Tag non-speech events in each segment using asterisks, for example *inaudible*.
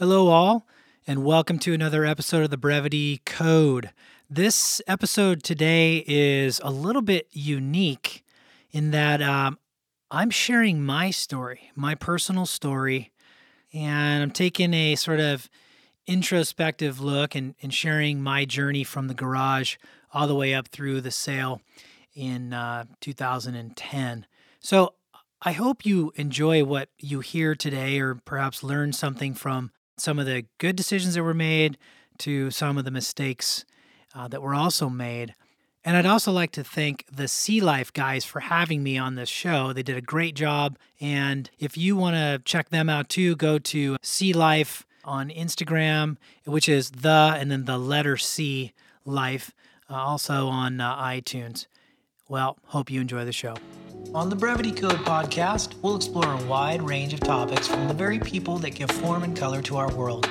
Hello, all, and welcome to another episode of the Brevity Code. This episode today is a little bit unique in that um, I'm sharing my story, my personal story, and I'm taking a sort of introspective look and, and sharing my journey from the garage all the way up through the sale in uh, 2010. So I hope you enjoy what you hear today, or perhaps learn something from some of the good decisions that were made to some of the mistakes uh, that were also made. And I'd also like to thank the Sea Life guys for having me on this show. They did a great job. And if you want to check them out too, go to Sea Life on Instagram, which is the and then the letter C Life, uh, also on uh, iTunes. Well, hope you enjoy the show. On the Brevity Code podcast, we'll explore a wide range of topics from the very people that give form and color to our world.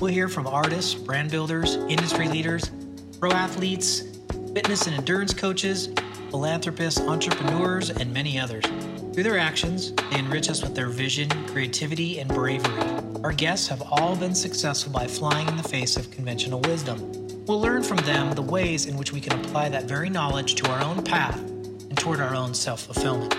We'll hear from artists, brand builders, industry leaders, pro athletes, fitness and endurance coaches, philanthropists, entrepreneurs, and many others. Through their actions, they enrich us with their vision, creativity, and bravery. Our guests have all been successful by flying in the face of conventional wisdom. We'll learn from them the ways in which we can apply that very knowledge to our own path and toward our own self fulfillment.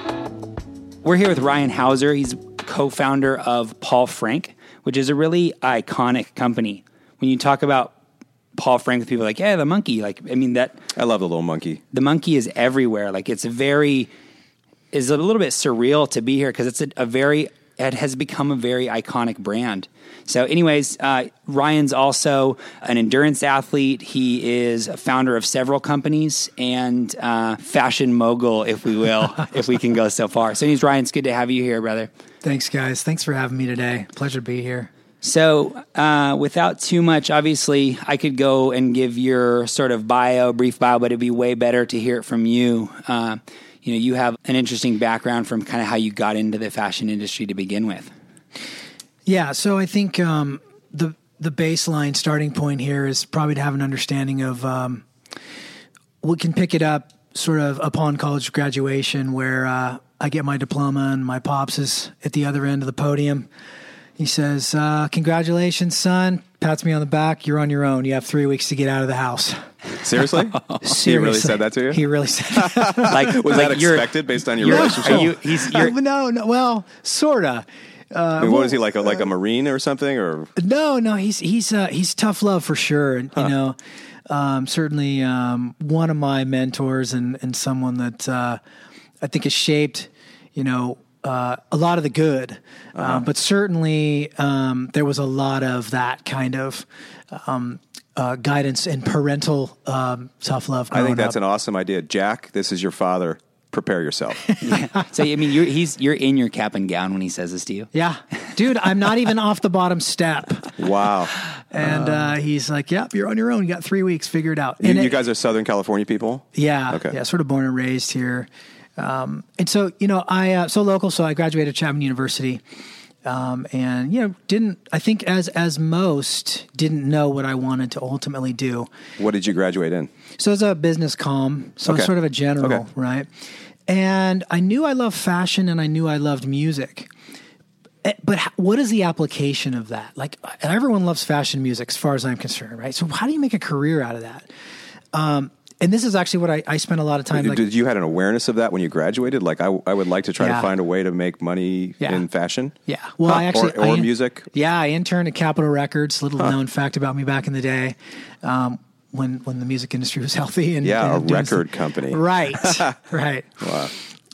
We're here with Ryan Heuser. He's co founder of Paul Frank, which is a really iconic company. When you talk about Paul Frank, people like, yeah, the monkey. Like, I mean, that I love the little monkey. the monkey is everywhere. Like, it's very, is a little bit surreal to be here because it's a, a very, it has become a very iconic brand. So, anyways, uh, Ryan's also an endurance athlete. He is a founder of several companies and uh, fashion mogul, if we will, *laughs* if we can go so far. So, anyways, Ryan, it's good to have you here, brother. Thanks, guys. Thanks for having me today. Pleasure to be here. So, uh, without too much, obviously, I could go and give your sort of bio, brief bio, but it'd be way better to hear it from you. You know, you have an interesting background from kind of how you got into the fashion industry to begin with. Yeah, so I think um, the the baseline starting point here is probably to have an understanding of um, we can pick it up sort of upon college graduation, where uh, I get my diploma and my pops is at the other end of the podium. He says, uh, "Congratulations, son." Pats me on the back. You're on your own. You have three weeks to get out of the house. Seriously? Seriously. *laughs* He really said that to you? He really said. that. *laughs* Like, Was like that expected based on your Yeah. relationship? Are you? He's. You're, Uh, *laughs* no, no. Well, sorta. I mean, what is he like? A, like a marine or something? Or No, no, he's he's uh, he's tough love for sure, and you know, um, certainly um, one of my mentors and and someone that uh, I think has shaped, you know, uh, a lot of the good, uh, but certainly um, there was a lot of that kind of. Um, uh, guidance and parental um, tough love. I think that's up. an awesome idea. Jack, this is your father. Prepare yourself. *laughs* so I mean, you're he's you're in your cap and gown when he says this to you. yeah, dude. I'm not even off the bottom step, *laughs* wow. and uh, he's like, "Yep, you're on your own. You got three weeks. Figure it out." You, And you it- guys are Southern California people? Yeah. Okay. Yeah. Sort of born and raised here. Um, and so, you know, I, uh, so local, so I graduated Chapman University. Um, and you know, didn't I think as as most didn't know what I wanted to ultimately do. What did you graduate in? So as a business comm, so Okay. sort of a general, Okay. right? And I knew I loved fashion and I knew I loved music. Eh, But what is the application of that? Like everyone loves fashion music, as far as I'm concerned, right? So how do you make a career out of that? Um, and this is actually what I, I spent a lot of time. Like, did you had an awareness of that when you graduated? Like, I, I would like to try Yeah. to find a way to make money Yeah. in fashion. Yeah. Well, Huh. I actually or, or I, music. Yeah, I interned at Capitol Records. Little known fact about me back in the day, um, when when the music industry was *laughs* healthy and Yeah, and a record company. Right. *laughs* right.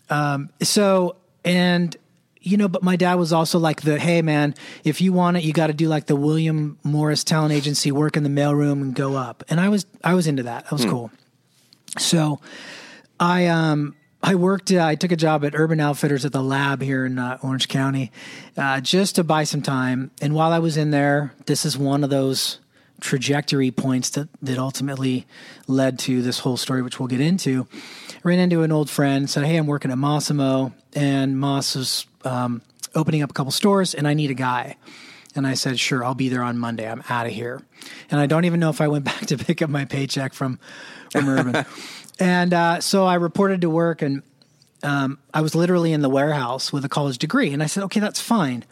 Um, so and you know, but my dad was also like the hey man, if you want it, you got to do like the William Morris talent agency, work in the mailroom and go up. And I was I was into that. That was cool. So I um I worked. Uh, I took a job at Urban Outfitters at the lab here in uh, Orange County, uh, just to buy some time. And while I was in there, this is one of those trajectory points that that ultimately led to this whole story, which we'll get into. ran into an old friend, said, "Hey, I'm working at Mossimo, and Moss is um, opening up a couple stores, and I need a guy." And I said, "Sure, I'll be there on Monday. I'm out of here." And I don't even know if I went *laughs* back to pick up my paycheck from from Urban. *laughs* and uh, so I reported to work, and um, I was literally in the warehouse with a college degree. And I said, "Okay, that's fine."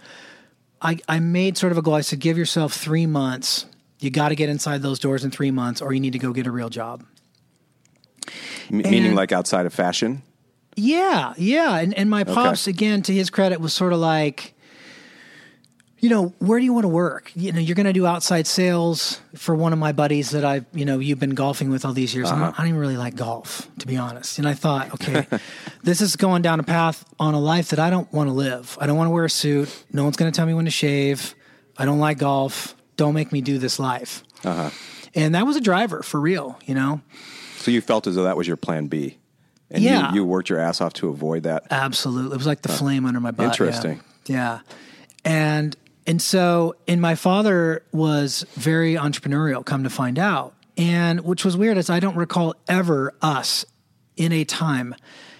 I, I made sort of a goal. I said, give yourself three months. You got to get inside those doors in three months, or you need to go get a real job. M- meaning And- like outside of fashion. Yeah, yeah. And and my pops, again, to his credit, was sort of like, you know, where do you want to work? You know, you're going to do outside sales for one of my buddies that I've, you know, you've been golfing with all these years. Not- I don't even really like golf, to be honest. And I thought, okay, *laughs* this is going down a path on a life that I don't want to live. I don't want to wear a suit. No one's going to tell me when to shave. I don't like golf. Don't make me do this life. Uh-huh. And that was a driver for real, you know? So you felt as though that was your plan B. And Yeah. you, you worked your ass off to avoid that. Absolutely. It was like the flame under my butt. yeah. Interesting. Yeah. And and so and my father was very entrepreneurial, come to find out. And which was weird is I don't recall ever us in a time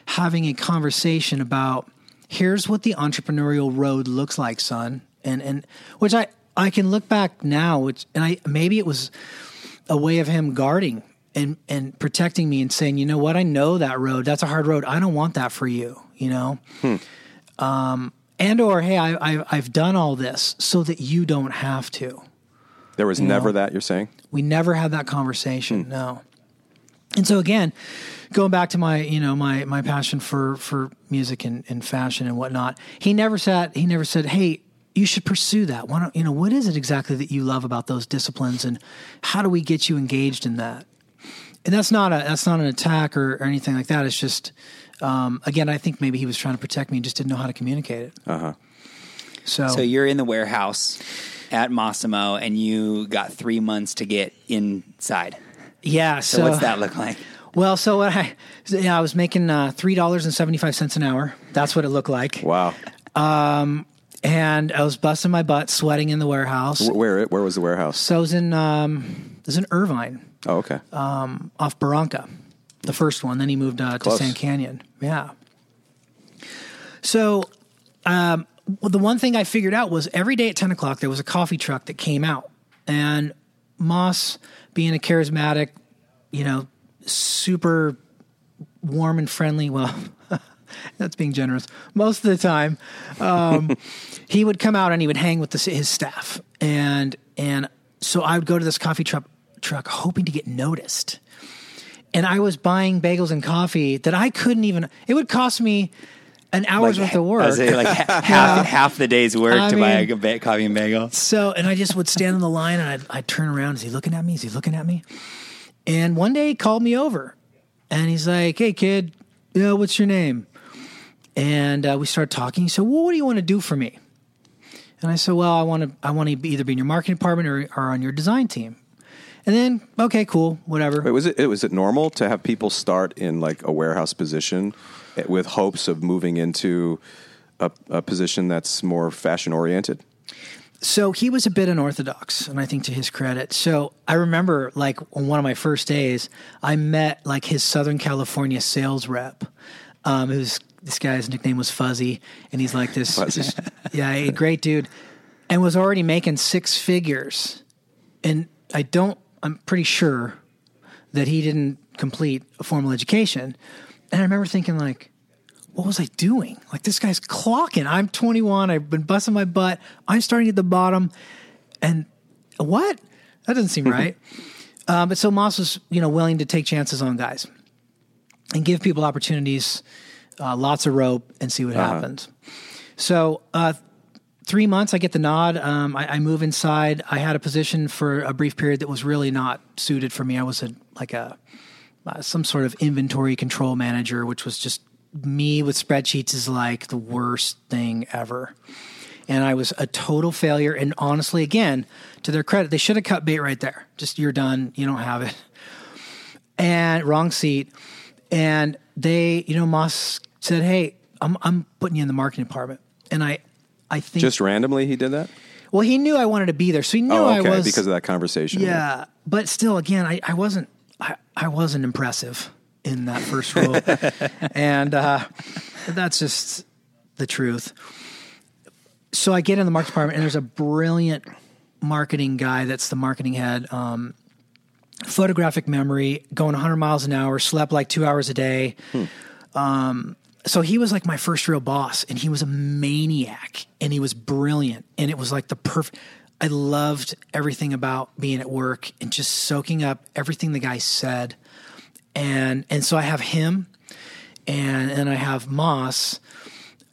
having a conversation about here's what the entrepreneurial road looks like, son. And and which I I can look back now, which and I maybe it was a way of him guarding and and protecting me and saying, you know what, I know that road. That's a hard road. I don't want that for you. You know. Hmm. Um, and or hey, I, I I've done all this so that you don't have to. There was never that, you're saying? We never had that conversation. Hmm. No. And so again, going back to my, you know, my my passion for for music and, and fashion and whatnot, he never sat he never said, Hey, you should pursue that. Why don't you know, what is it exactly that you love about those disciplines and how do we get you engaged in that? And that's not a that's not an attack or, or anything like that. It's just um, again, I think maybe he was trying to protect me and just didn't know how to communicate it. Uh huh. So, So you're in the warehouse at Mossimo, and you got three months to get inside. yeah. So, what's that look like? Well, so what I yeah, I was making uh, three dollars and seventy five cents an hour. That's what it looked like, Wow. and I was busting my butt, sweating in the warehouse. Where where was the warehouse? So I was in um, it was in Irvine, Oh, okay. off Barranca, the first one. Then he moved uh, to. Sand Canyon. Yeah. So, um, well, the one thing I figured out was every day at ten o'clock there was a coffee truck that came out, and Moss, being a charismatic, you know, super warm and friendly. Well, *laughs* that's being generous. Most of the time, um, *laughs* he would come out and he would hang with the, his staff, and and so I would go to this coffee truck truck hoping to get noticed. And I was buying bagels and coffee that I couldn't even. It would cost me an hour's worth of work. saying, like ha- *laughs* half half the day's work I to buy a ba- coffee and bagel. So, and I just would stand in the line and I'd, I'd turn around. Is he looking at me? Is he looking at me? And one day he called me over and he's like, Hey, kid, you know, what's your name? And uh, we started talking. He said, Well, what do you want to do for me? And I said, Well, I want to, I want to either be in your marketing department or, or on your design team. And then, okay, cool, whatever. Wait, was it, it was it normal to have people start in like a warehouse position eh, with hopes of moving into a, a position that's more fashion oriented? So he was a bit unorthodox, and I think to his credit. So I remember, like, on one of my first days, I met like his Southern California sales rep. Um, who's this guy's nickname was Fuzzy, and he's like this, this- *laughs* yeah, a great dude, and was already making six figures. And I don't, I'm pretty sure that he didn't complete a formal education. And I remember thinking, like, what was I doing? Like this guy's clocking. I'm 21. I've been busting my butt. I'm starting at the bottom, and what? That doesn't seem *laughs* right. uh, but so Moss was, you know, willing to take chances on guys and give people opportunities, uh, lots of rope, and see what happens. So uh, three months, I get the nod. Um, I, I move inside. I had a position for a brief period that was really not suited for me. I was a like a uh, some sort of inventory control manager, which was just me with spreadsheets is like the worst thing ever. And I was a total failure. And honestly, again, to their credit, they should have cut bait right there. Just you're done. You don't have it. And wrong seat. And they, you know, Moss said, "Hey, I'm I'm putting you in the marketing department." And I, I think Just randomly, he did that. well, he knew I wanted to be there, so he knew Oh, I was because of that conversation. yeah, but still, again, I, I wasn't I, I wasn't impressive in that first role, *laughs* and uh, that's just the truth. So I get in the marketing department, and there's a brilliant marketing guy that's the marketing head. Um, photographic memory, going 100 miles an hour, slept like two hours a day. Um, so he was like my first real boss, and he was a maniac, and he was brilliant, and it was like the perfect. I loved everything about being at work and just soaking up everything the guy said, and and so I have him, and and I have Moss.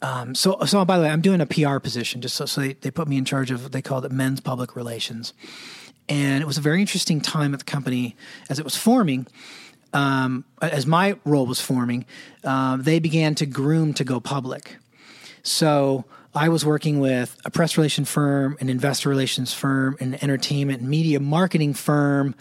Um, so so by the way, I'm doing a PR position just so, so they, they put me in charge of they called it men's public relations, and it was a very interesting time at the company as it was forming um, as my role was forming, uh, they began to groom to go public. So I was working with a press relation firm, an investor relations firm, an entertainment media marketing firm,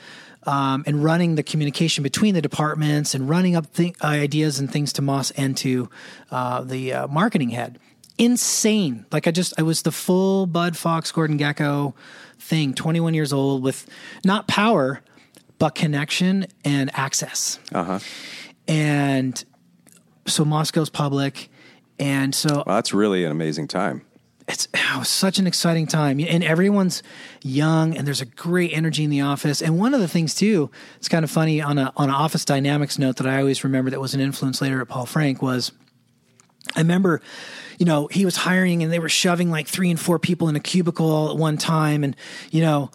um, and running the communication between the departments and running up th- ideas and things to Moss and to uh, the uh, marketing head. Insane. Like I just, I was the full Bud Fox Gordon Gekko thing, 21 years old with not power, but connection and access. Uh-huh. And so Moss goes public. And so Well, that's really an amazing time. it's oh, such an exciting time and everyone's young and there's a great energy in the office and one of the things too it's kind of funny on a on an office dynamics note that i always remember that was an influence later at paul frank was i remember you know he was hiring and they were shoving like three and four people in a cubicle at one time and you know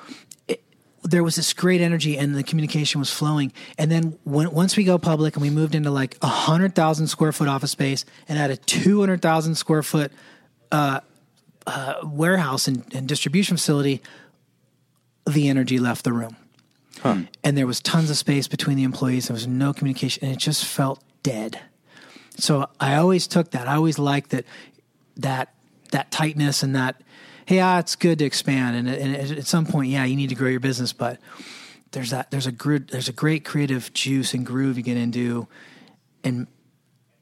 there was this great energy and the communication was flowing and then when, once we go public and we moved into like a hundred thousand square foot office space and had a 200000 square foot uh, uh, warehouse and, and distribution facility, the energy left the room. And there was tons of space between the employees. There was no communication, and it just felt dead. So I always took that. I always liked that that that tightness and that. Hey, yeah, it's good to expand, and, and at some point, yeah, you need to grow your business, but there's that there's a grid there's a great creative juice and groove you get into, and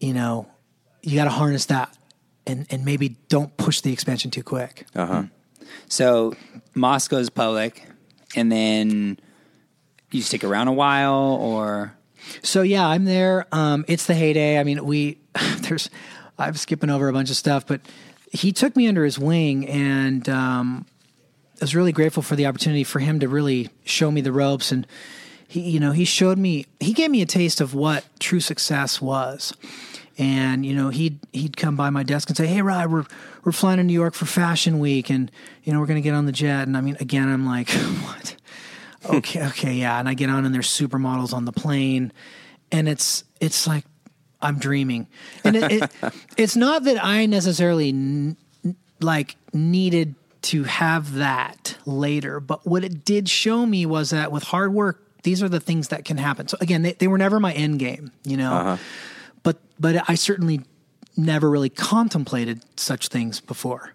you know you got to harness that, and and maybe don't push the expansion too quick. Uh-huh. So Moss goes public, and then you stick around a while, or So yeah, I'm there. Um, it's the heyday. I mean, we *laughs* there's I'm skipping over a bunch of stuff, but he took me under his wing, and um, I was really grateful for the opportunity for him to really show me the ropes. And he, you know, he showed me, he gave me a taste of what true success was. And you know, he'd he'd come by my desk and say, "Hey, Rod, we're we're flying to New York for Fashion Week, and you know, we're going to get on the jet." And I mean, again, I'm like, *laughs* "What?" okay, okay, yeah. And I get on and there's supermodels on the plane, and it's it's like I'm dreaming. And it, it, *laughs* it's not that I necessarily n- like needed to have that later, but what it did show me was that with hard work, these are the things that can happen. So again, they, they were never my end game, you know. But but I certainly never really contemplated such things before.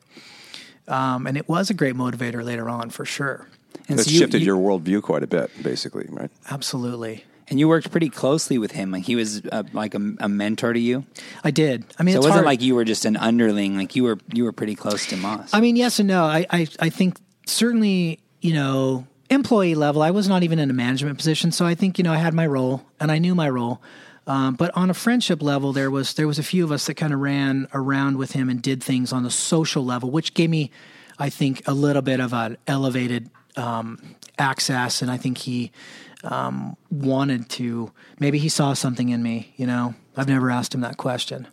Um, and it was a great motivator later on for sure. and That so shifted you- your worldview quite a bit, basically, right? Absolutely. And you worked pretty closely with him. Like he was uh, like a, a mentor to you. I did. I mean, So it wasn't hard. like you were just an underling. Like you were you were pretty close to Moss. I mean, yes and no. I, I, I think certainly, you know, employee level, I was not even in a management position. So I think, you know, I had my role and I knew my role. Um, but on a friendship level, there was there was a few of us that kind of ran around with him and did things on the social level, which gave me, I think, a little bit of an elevated um, access. And I think he um, wanted to. Maybe he saw something in me. You know, I've never asked him that question.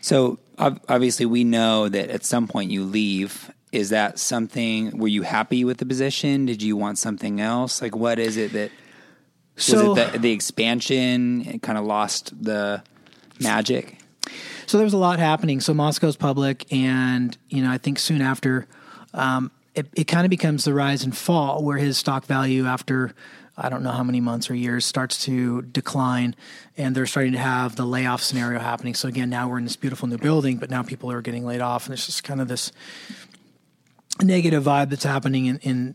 So obviously, we know that at some point you leave. Is that something? Were you happy with the position? Did you want something else? Like, what is it that? So it the, the expansion? It kind of lost the magic. So there was a lot happening. So Moss goes public, and you know, I think soon after, um, it, it kind of becomes the rise and fall, where his stock value after I don't know how many months or years starts to decline, and they're starting to have the layoff scenario happening. So again, now we're in this beautiful new building, but now people are getting laid off, and there's just kind of this negative vibe that's happening in, in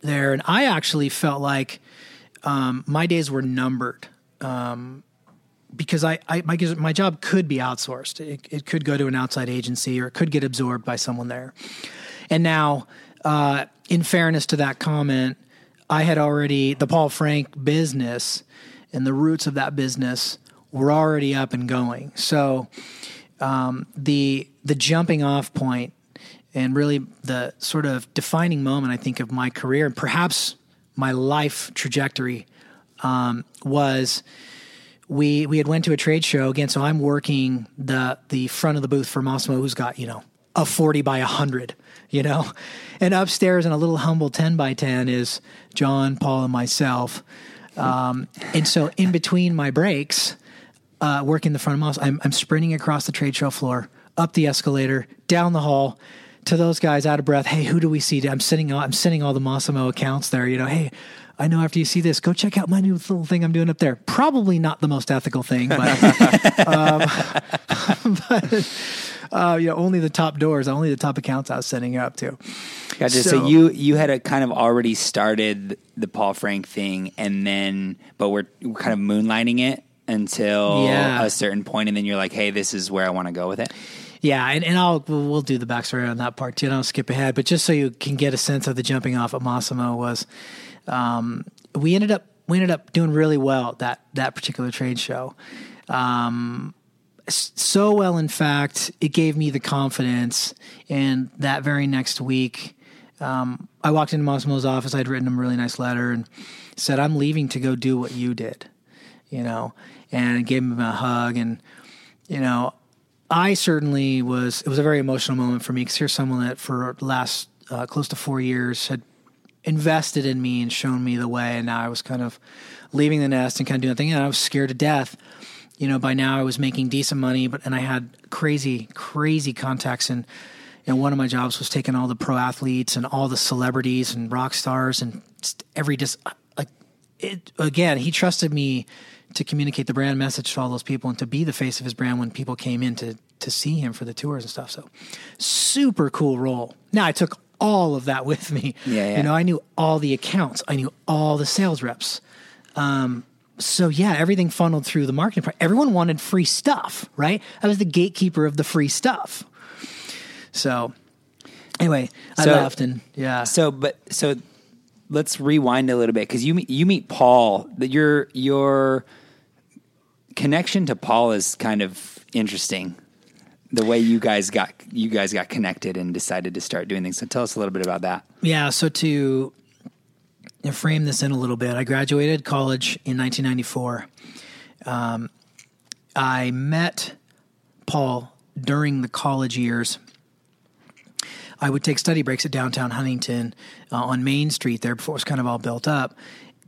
there. And I actually felt like um, my days were numbered because I, I my, my job could be outsourced. It, it could go to an outside agency or it could get absorbed by someone there. And now, uh, in fairness to that comment, I had already the Paul Frank business and the roots of that business were already up and going. So um, the the jumping off point and really the sort of defining moment I think of my career and perhaps my life trajectory um, was we we had went to a trade show again. So I'm working the the front of the booth for Mossimo, who's got you know a 40 by 100, you know, and upstairs in a little humble 10 by 10 is John, Paul, and myself. Um, and so in between my breaks, uh, working the front of Moss, I'm, I'm sprinting across the trade show floor, up the escalator, down the hall to those guys out of breath. Hey, who do we see? I'm sending I'm sending all the Mossimo accounts there. You know, hey, I know after you see this, go check out my new little thing I'm doing up there. Probably not the most ethical thing, but, *laughs* um, *laughs* but uh, you know, only the top doors, only the top accounts I was sending up to. Gotcha. So, So- you you had a kind of already started the Paul Frank thing, and then but we're kind of moonlighting it until Yeah. a certain point, and then you're like, hey, this is where I want to go with it. Yeah, and, and I'll we'll, do the backstory on that part too. And I'll skip ahead, but just so you can get a sense of the jumping off at Mossimo was, um, we ended up we ended up doing really well at that that particular trade show. Um, so well, in fact, it gave me the confidence. And that very next week, um, I walked into Mossimo's office. I'd written him a really nice letter and said, "I'm leaving to go do what you did," you know, and gave him a hug and you know, I certainly was. It was a very emotional moment for me because here's someone that for last uh, close to four years had invested in me and shown me the way, and now I was kind of leaving the nest and kind of doing the thing, and I was scared to death. You know, by now I was making decent money, but and I had crazy, crazy contacts, and and one of my jobs was taking all the pro athletes and all the celebrities and rock stars and every just like it again. He trusted me to communicate the brand message to all those people and to be the face of his brand when people came in to to see him for the tours and stuff. So super cool role. Now I took all of that *laughs* with me. Yeah, yeah. You know, I knew all the accounts. I knew all the sales reps. Um, so yeah, everything funneled through the marketing. part. Everyone wanted free stuff, right? I was the gatekeeper of the free stuff. So anyway, I So- left and yeah. So, but so let's rewind a little bit because you meet, you meet Paul. That your your connection to Paul is kind of interesting. The way you guys got you guys got connected and decided to start doing things. So tell us a little bit about that. Yeah, so to frame this in a little bit, I graduated college in 1994. Um, I met Paul during the college years. I would take study breaks at downtown Huntington uh, on Main Street there before it was kind of all built up.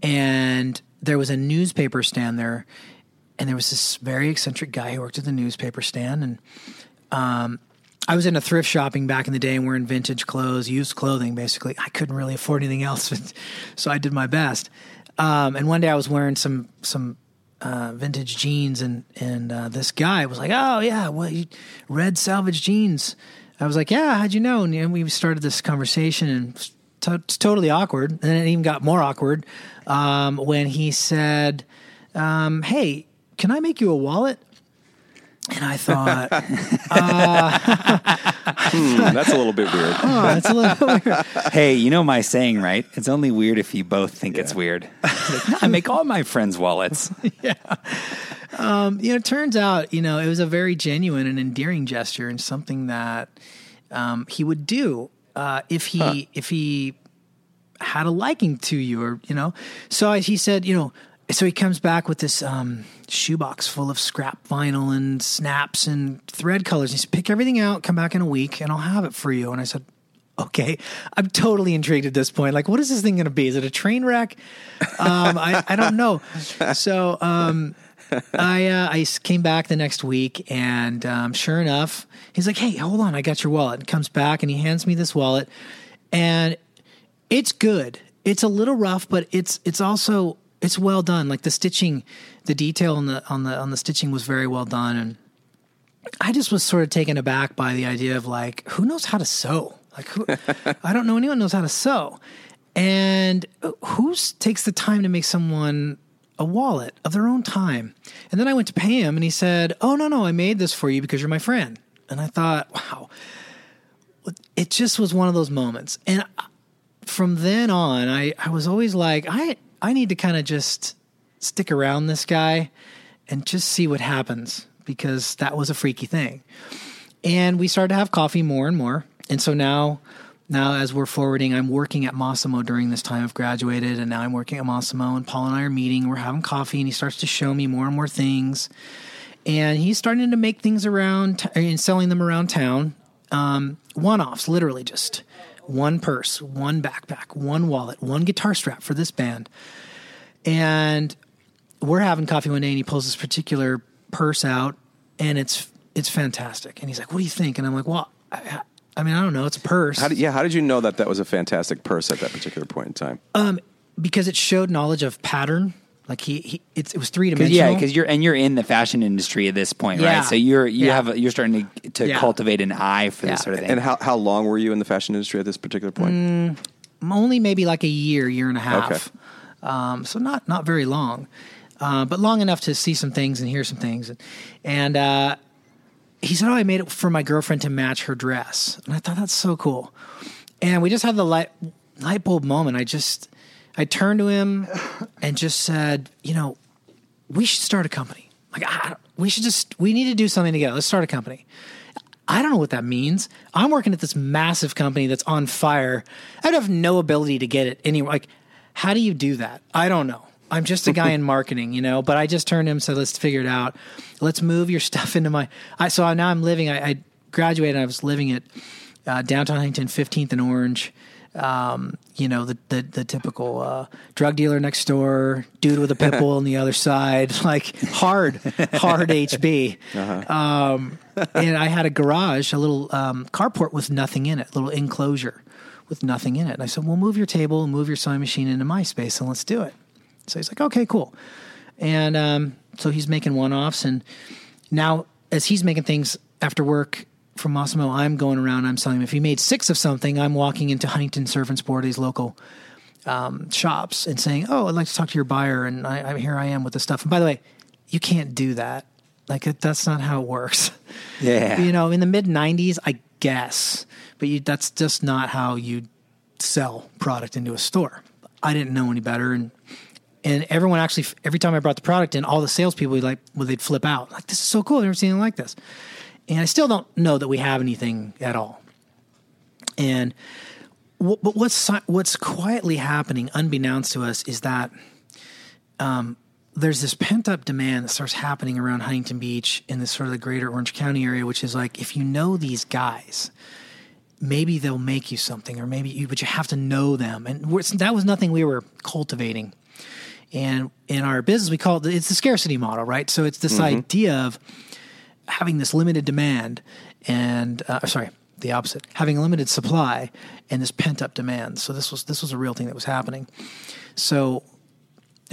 And there was a newspaper stand there. And there was this very eccentric guy who worked at the newspaper stand. And um, I was in a thrift shopping back in the day and wearing vintage clothes, used clothing, basically. I couldn't really afford anything else, *laughs* so I did my best. Um, and one day I was wearing some some uh, vintage jeans, and and uh, this guy was like, "Oh yeah, well, you red selvage jeans." I was like, "Yeah, how'd you know?" And, we started this conversation, and it's to- it's totally awkward. And then it even got more awkward um, when he said, um, "Hey, can I make you a wallet?" And I thought, *laughs* *laughs* Hmm, that's a little bit weird. oh, that's a little *laughs* weird. Hey, you know my saying, right? It's only weird if you both think it's weird. Like, "No, I make all my friends wallets. Yeah. You know, it turns out, you know, it was a very genuine and endearing gesture and something that um, he would do uh, if he if he had a liking to you, or you know. So I, he said, you know, so he comes back with this um, shoebox full of scrap vinyl and snaps and thread colors. He said, pick everything out, come back in a week, and I'll have it for you. And I said. Okay, I'm totally intrigued at this point. Like, what is this thing going to be? Is it a train wreck? Um, I, I don't know. So, um, I uh, I came back the next week, and um, sure enough, he's like, "Hey, hold on, I got your wallet." And comes back, and he hands me this wallet, and it's good. It's a little rough, but it's it's also it's well done. Like the stitching, the detail on the on the on the stitching was very well done, and I just was sort of taken aback by the idea of like, who knows how to sew? Like, who, *laughs* I don't know anyone knows how to sew, and who takes the time to make someone a wallet of their own time? And then I went to pay him, and he said, "Oh no, no, I made this for you because you're my friend." And I thought, wow, it just was one of those moments, and uh, from then on, I I was always like, I I need to kind of just stick around this guy and just see what happens because that was a freaky thing. And we started to have coffee more and more. And so now now as we're forwarding, I'm working at Mossimo during this time. I've graduated, and now I'm working at Mossimo. And Paul and I are meeting. We're having coffee, and he starts to show me more and more things. And he's starting to make things around t- and selling them around town. Um, one offs, literally just one purse, one backpack, one wallet, one guitar strap for this band. And we're having coffee one day, and he pulls this particular purse out, and it's it's fantastic. And he's like, "What do you think?" And I'm like, "Well, I, I mean, I don't know. It's a purse." How did, yeah, how did you know that that was a fantastic purse at that particular point in time? Um, because it showed knowledge of pattern. Like he, he it's, it was three Cause, dimensional. yeah, because you're and you're in the fashion industry at this point, Yeah. right? So you're you Yeah. have a, you're starting to to Yeah. cultivate an eye for Yeah. this sort of thing. And how, how long were you in the fashion industry at this particular point? only maybe like a year, year and a half. Okay. Um, so not not very long, uh, but long enough to see some things and hear some things. And, and uh, he said, "Oh, I made it for my girlfriend to match her dress," and I thought that's so cool. And we just had the light light bulb moment. I just I turned to him and just said, "You know, we should start a company. Like, I, we should just we need to do something together. Let's start a company." I don't know what that means. I'm working at this massive company that's on fire. I'd have no ability to get it anywhere. Like, how do you do that? I don't know. I'm just a guy *laughs* in marketing, you know. But I just turned to him and said, "Let's figure it out. Let's move your *laughs* stuff into my." I so now I'm living. I, I graduated. I was living at uh, downtown Huntington, 15th and Orange. Um, you know the the, the typical uh, drug dealer next door, dude with a pit bull *laughs* on the other side, *laughs* like hard, hard *laughs* HB. Um, and I had a garage, a little um, carport with nothing in it, a little enclosure with nothing in it. And I said, "Well, move your table and move your sewing machine into my space, and let's do it." So he's like, "Okay, cool." And um, so he's making one offs, and now as he's making things after work from Mossimo, I'm going around. I'm selling. If he made six of something, I'm walking into Huntington Surf and Sport, these local um, shops, and saying, "Oh, I'd like to talk to your buyer." And I, I here I am with the stuff. And by the way, you can't do that. Like it, that's not how it works. *laughs* Yeah. you know, in the mid '90s, I guess, but you, that's just not how you sell product into a store. I didn't know any better, and and everyone actually every time I brought the product in, all the salespeople would like well, they'd flip out like this is so cool. I've never seen anything like this, and I still don't know that we have anything at all. And wh- but what's what's quietly happening, unbeknownst to us, is that um, there's this pent up demand that starts happening around Huntington Beach in this sort of the greater Orange County area, which is like if you know these guys, maybe they'll make you something, or maybe you, but you have to know them. And we're, that was nothing we were cultivating. And in our business, we call it it's the scarcity model, right? So it's this idea of having this limited demand and uh, sorry, the opposite, having limited supply and this pent up demand. So this was this was a real thing that was happening. So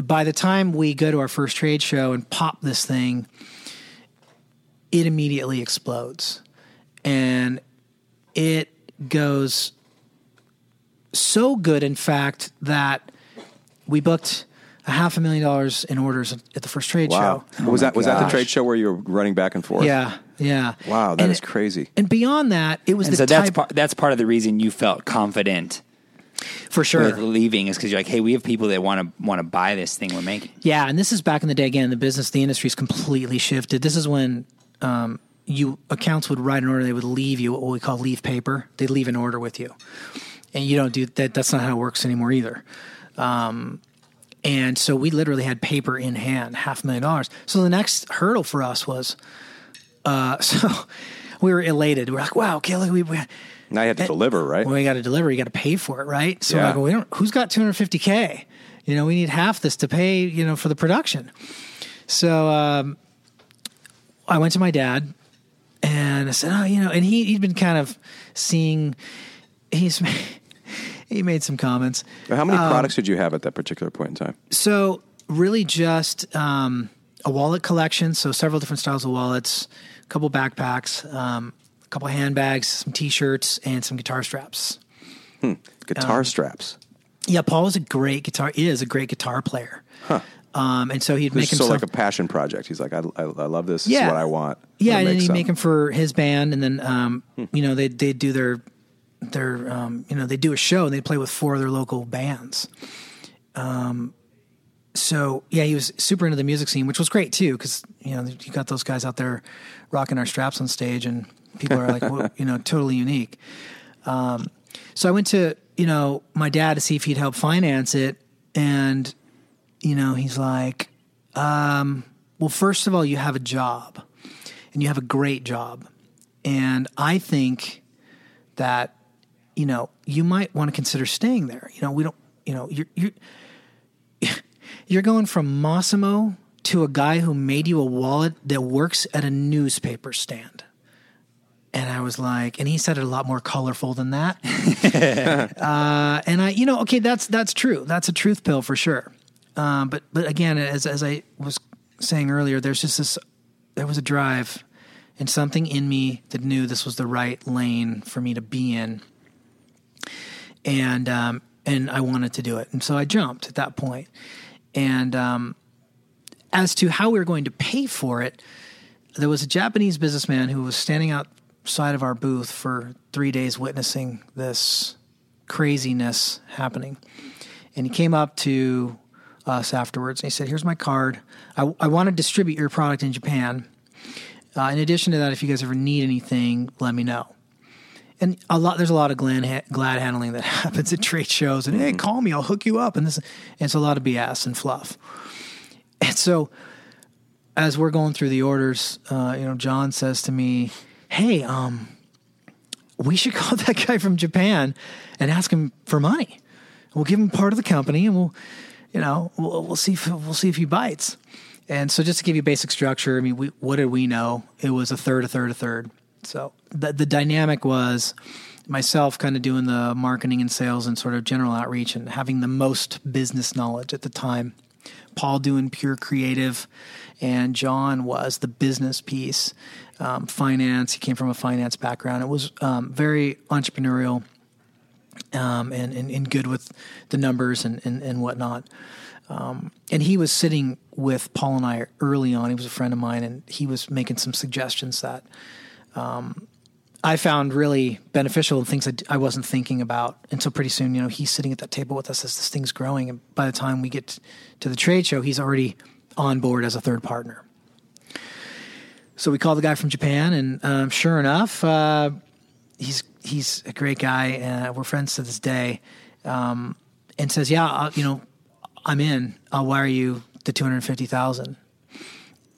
by the time we go to our first trade show and pop this thing, it immediately explodes. And it goes so good, in fact, that we booked a half a million dollars in orders at the first trade Wow. show. was my that was that the trade show where you were running back and forth? Yeah, yeah. Wow, that and is crazy. And beyond that, it was and the so that's type part, that's part of the reason you felt confident for sure. with leaving is because you're like, hey, we have people that want to want to buy this thing we're making. Yeah, and this is back in the day. Again, the business, the industry's completely shifted. This is when um, you accounts would write an order. They would leave you what we call leave paper. They'd leave an order with you, and you don't do that. That's not how it works anymore either. Um, and so we literally had paper in hand, half a million dollars. So the next hurdle for us was, uh, *laughs* so we were elated. We're like, wow, okay, look, we. we Now you had to deliver, right? well, you got to deliver. You got to pay for it, right? So Yeah. I go, we don't, who's got 250k? You know, we need half this to pay. You know, for the production. So um, I went to my dad and I said, oh, you know, and he he'd been kind of seeing. He's *laughs* he made some comments. How many Um, products did you have at that particular point in time? So really, just um, a wallet collection. So several different styles of wallets, a couple backpacks, um, a couple handbags, some T-shirts, and some guitar straps. Guitar Um, straps. Yeah, Paul was a great guitar. He is a great guitar player. Um, and so he'd make This is so himself like a passion project. He's like, I, I, I love this. This Yeah. is what I want. yeah, and then he'd some. make them for his band, and then um, you know they they do their their um, you know they do a show and they play with four other local bands. Um, so yeah, he was super into the music scene, which was great too, because you know you got those guys out there rocking our straps on stage, and people are like, well, you know, totally unique. Um, so I went to you know my dad to see if he'd help finance it, and you know he's like, um, well, first of all, you have a job, and you have a great job, and I think that you know you might want to consider staying there. You know, we don't. You know, you're you're *laughs* you're going from Mossimo to a guy who made you a wallet that works at a newspaper stand. And I was like, and he said it a lot more colorful than that. *laughs* *laughs* uh, and I, you know, okay, that's that's true. That's a truth pill for sure. Um, but but again, as as I was saying earlier, there's just this. There was a drive, and something in me that knew this was the right lane for me to be in. And um, and I wanted to do it, and so I jumped at that point. And um, as to how we were going to pay for it, there was a Japanese businessman who was standing outside of our booth for three days witnessing this craziness happening. And he came up to us afterwards and he said, Here's my card. I, I want to distribute your product in Japan. Uh, in addition to that, if you guys ever need anything, let me know. And a lot, there's a lot of glad, glad handling that *laughs* happens at trade shows. And hey, call me, I'll hook you up. And this, and it's a lot of BS and fluff. And so, as we're going through the orders, uh, you know, John says to me, "Hey, um, we should *laughs* call that guy from Japan and ask him for money. We'll give him part of the company, and we'll, you know, we'll, we'll see if we'll see if he bites." And so, just to give you basic structure, I mean, we, what did we know? It was a third, a third, a third. So the the dynamic was myself kind of doing the marketing and sales and sort of general outreach and having the most business knowledge at the time Paul doing pure creative, and John was the business piece, um, finance. He came from a finance background. It was um, very entrepreneurial um, and, and, and, good with the numbers and, and, and whatnot. Um, and he was sitting with Paul and I early on. He was a friend of mine, and he was making some suggestions that um, I found really beneficial and things I, I wasn't thinking about. until pretty soon, you know, he's sitting at that table with us as this thing's growing. And by the time we get to the trade show, he's already on board as a third partner. So we called the guy from Japan, and um, sure enough, uh, he's he's a great guy, and we're friends to this day. Um, and says, "Yeah, I'll, you know, I'm in. I'll wire you the two hundred fifty thousand.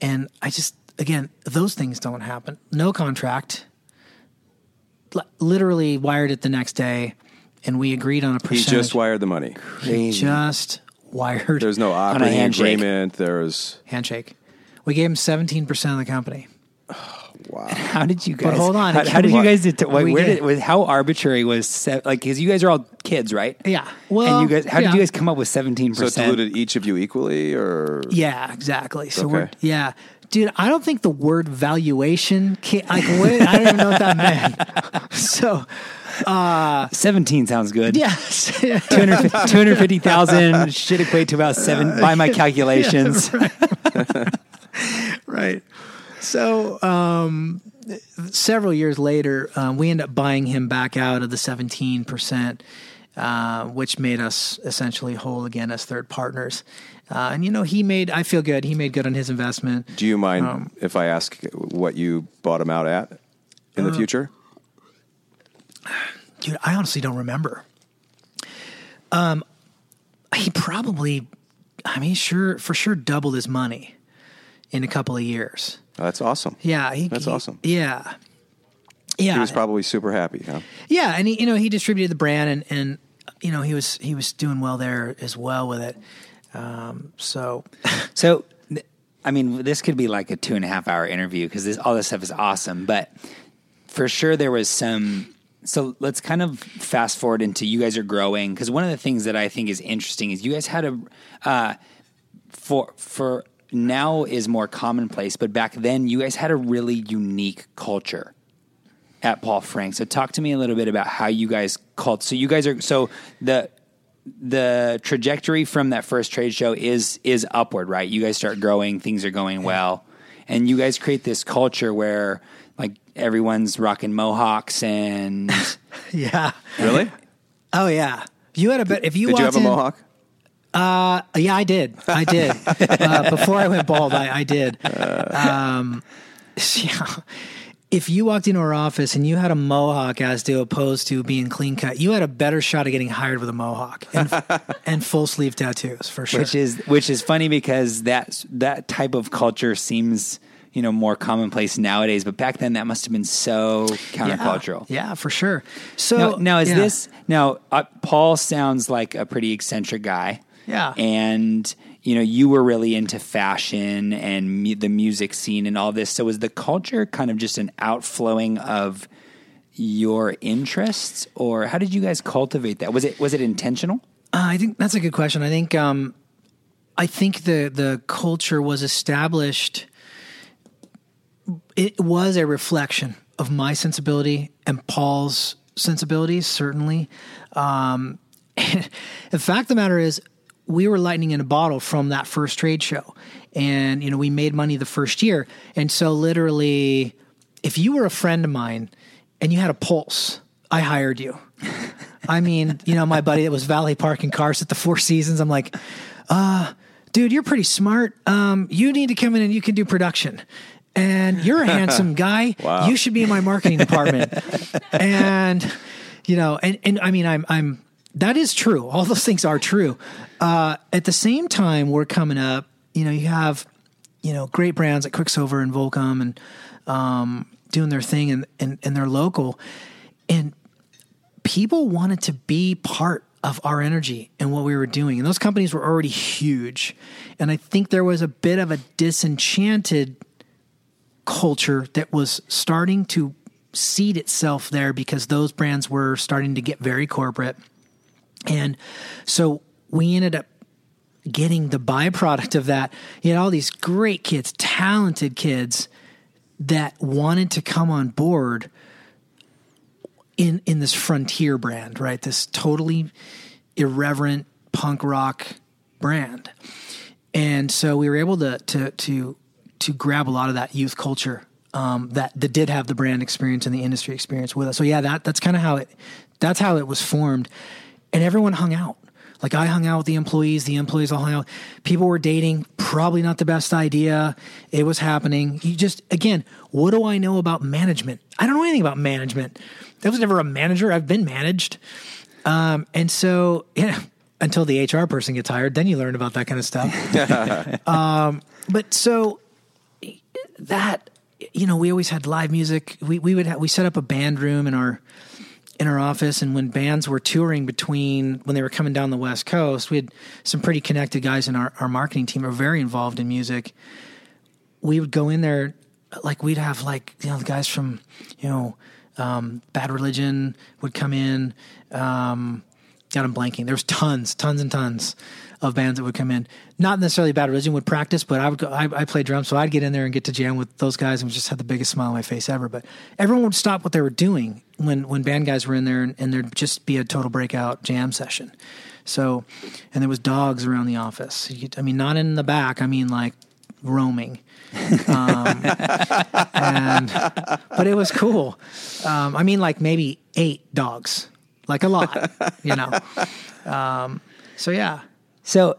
And I just, again, those things don't happen. No contract literally wired it the next day, and we agreed on a percentage. He just wired the money. He just wired. There's no operating agreement. There's handshake. We gave him 17 percent of the company. *sighs* Wow. *laughs* How did you guys? But hold on. How, how did you guys? Det- where did, was, how arbitrary was se- like? Because you guys are all kids, right? Yeah. Well, and you guys, how yeah. did you guys come up with seventeen So diluted each of you equally, or Yeah, exactly. So Okay. we're yeah, dude. I don't think the word valuation. Can, like, what, I don't even know what that meant. *laughs* So Seventeen sounds good. yeah, 250,000 *laughs* should equate to about seven by my *laughs* calculations. right. So, um, several years later, um, we end up buying him back out of the 17%, uh, which made us essentially whole again as third partners. Uh, and, you know, he made, I feel good. He made good on his investment. do you mind Um, if I ask what you bought him out at in Uh, the future? Dude, I honestly don't remember. Um, he probably, I mean, sure, for sure doubled his money in a couple of years. Oh, that's awesome. Yeah. He, That's he- awesome. Yeah. Yeah. He was probably super happy, huh? Yeah, and he, you know, he distributed the brand, and and you know, he was he was doing well there as well with it. Um, so *laughs* So, I mean, this could be like a two and a half hour interview because this all this stuff is awesome. But for sure, there was some. So let's kind of fast forward into you guys are growing because one of the things that I think is interesting is you guys had a uh, for for now is more commonplace, but back then you guys had a really unique culture at Paul Frank. So talk to me a little bit about how you guys called. So you guys are so the the trajectory from that first trade show is is upward, right? You guys start growing, things are going well, and you guys create this culture where like everyone's rocking mohawks and *laughs* yeah, Really? oh yeah. If you had a bit, if you Did you walked have a in- mohawk? Uh, yeah, I did. I did. *laughs* uh, before I went bald, I, I did. Um, *laughs* yeah. If you walked into our office and you had a mohawk as to opposed to being clean cut, you had a better shot of getting hired with a mohawk and, *laughs* and full sleeve tattoos for sure. which is which is funny because that that type of culture seems you know more commonplace nowadays, but back then that must have been so countercultural. Yeah, yeah, for sure. So Now, now is yeah. this now? Uh, Paul sounds like a pretty eccentric guy. Yeah. and you know you were really into fashion and mu- the music scene and all this. So was the culture kind of just an outflowing of your interests, or how did you guys cultivate that? Was it was it intentional? Uh, I think that's a good question. I think um, I think the the culture was established. It was a reflection of my sensibility and Paul's sensibilities, certainly. Um, *laughs* the fact of the matter is, we were lightning in a bottle from that first trade show, and you know we made money the first year, and so literally, if you were a friend of mine and you had a pulse, I hired you. I mean, *laughs* you know, my buddy that was valet parking cars at the Four Seasons. I'm like, uh, dude, you're pretty smart. Um, you need to come in and you can do production. And you're a handsome *laughs* guy. Wow. You should be in my marketing department. *laughs* and you know, and, and I mean, I'm I'm that is true. All those things are true. Uh, at the same time, we're coming up. You know, you have you know great brands like Quiksilver and Volcom and um, doing their thing and, and and they're local, and people wanted to be part of our energy and what we were doing. And those companies were already huge. And I think there was a bit of a disenchanted culture that was starting to seed itself there because those brands were starting to get very corporate. And so we ended up getting the byproduct of that. You had all these great kids, talented kids that wanted to come on board in in this frontier brand, right? This totally irreverent punk rock brand. And so we were able to to to to grab a lot of that youth culture um, that that did have the brand experience and the industry experience with us. So yeah, that that's kind of how it that's how it was formed, and everyone hung out. Like I hung out with the employees, the employees all hung out. People were dating, probably not the best idea. It was happening. You just again, what do I know about management? I don't know anything about management. I was never a manager. I've been managed, um, and so yeah. *laughs* Until the HR person gets hired, then you learn about that kind of stuff. *laughs* um, but so that you know we always had live music we we would have, we set up a band room in our in our office and when bands were touring between when they were coming down the west coast we had some pretty connected guys in our, our marketing team are very involved in music we would go in there like we'd have like you know the guys from you know um, bad religion would come in um, God, I'm blanking. There was tons, tons and tons of bands that would come in. Not necessarily Bad Religion would practice, but I would go. I, I drums, so I'd get in there and get to jam with those guys, and just had the biggest smile on my face ever. But everyone would stop what they were doing when when band guys were in there, and, and there'd just be a total breakout jam session. So, and there was dogs around the office. Could- I mean, not in the back. I mean, like roaming. Um, *laughs* and but it was cool. Um, I mean, like maybe eight dogs, like a lot, you know. Um, so yeah, So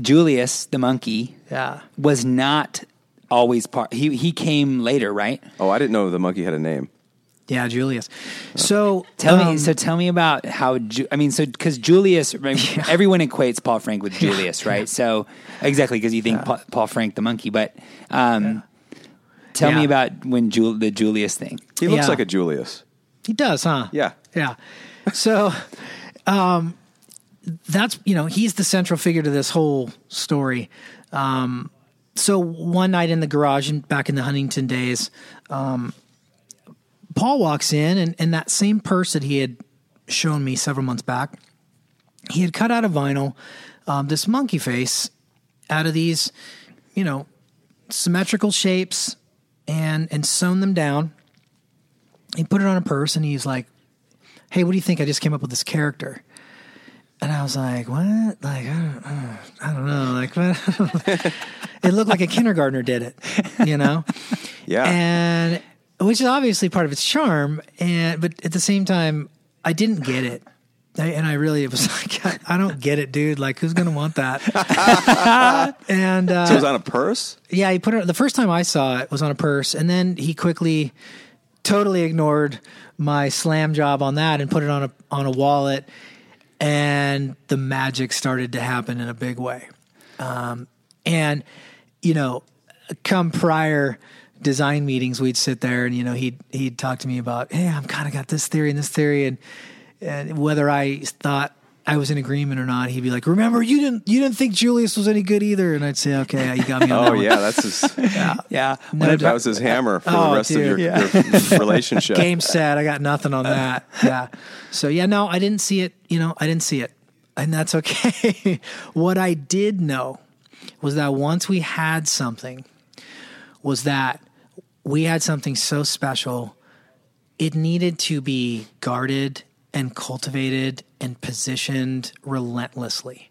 Julius the monkey yeah. was not always part. He he came later, right? Oh, I didn't know the monkey had a name. Yeah, Julius. So Tell me. um, So tell me about how. Ju- I mean, so because Julius, I mean, *laughs* everyone equates Paul Frank with Julius, right? So exactly because you think Paul, Paul Frank the monkey, but um, tell me about when Jul- the Julius thing. He looks Yeah. like a Julius. He does, huh? Yeah. Yeah. So, um, that's, you know, he's the central figure to this whole story. Um, so one night in the garage and back in the Huntington days, um, Paul walks in and, and that same purse that he had shown me several months back, he had cut out of vinyl, um, this monkey face out of these, you know, symmetrical shapes and, and sewn them down he put it on a purse and he's like, "Hey, what do you think? I just came up with this character." And I was like, "What? Like, I don't, I don't, know. Like, what?" *laughs* it looked like a kindergartner did it, you know. *laughs* Yeah. And which is obviously part of its charm, and but at the same time, I didn't get it. I, and I really it was *laughs* like, I don't get it, dude. Like, who's gonna want that? and uh, so it was on a purse? yeah, he put it. The first time I saw it was on a purse, and then he quickly totally ignored my slam job on that and put it on a on a wallet, and the magic started to happen in a big way. Um, and you know, come prior design meetings, we'd sit there and you know he'd he'd talk to me about, hey, I'm kind of got this theory and this theory, and and whether I thought I was in agreement or not, he'd be like, "Remember, you didn't you didn't think Julius was any good either," and I'd say, "Okay, you got me." On Oh that one." yeah, that's his. *laughs* Yeah. No that was his hammer for Oh, the rest dude, of your, yeah. your *laughs* relationship. Game set. I got nothing on that. Yeah. So yeah, no, I didn't see it. You know, I didn't see it, and that's okay. *laughs* what I did know was that once we had something, was that we had something so special, it needed to be guarded and cultivated and positioned relentlessly.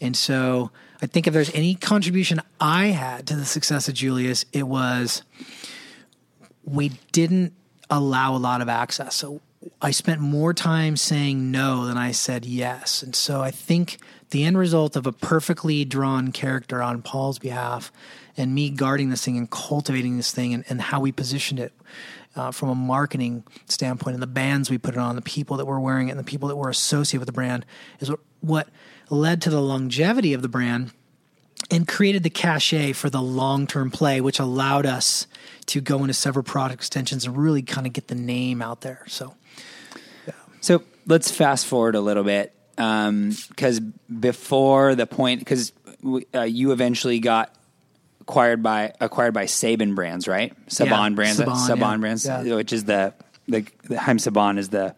And so I think if there's any contribution I had to the success of Julius, it was we didn't allow a lot of access. So I spent more time saying no than I said yes. And so I think the end result of a perfectly drawn character on Paul's behalf and me guarding this thing and cultivating this thing and, and how we positioned it uh, from a marketing standpoint and the bands we put it on, the people that were wearing it, and the people that were associated with the brand is what, what led to the longevity of the brand and created the cachet for the long term play, which allowed us to go into several product extensions and really kind of get the name out there. So, So let's fast forward a little bit because before the point, because uh, you eventually got acquired by acquired by Saban Brands, right? Saban Yeah, Brands, Saban, Saban yeah. Brands, Yeah. which is the the, the Haim Saban is the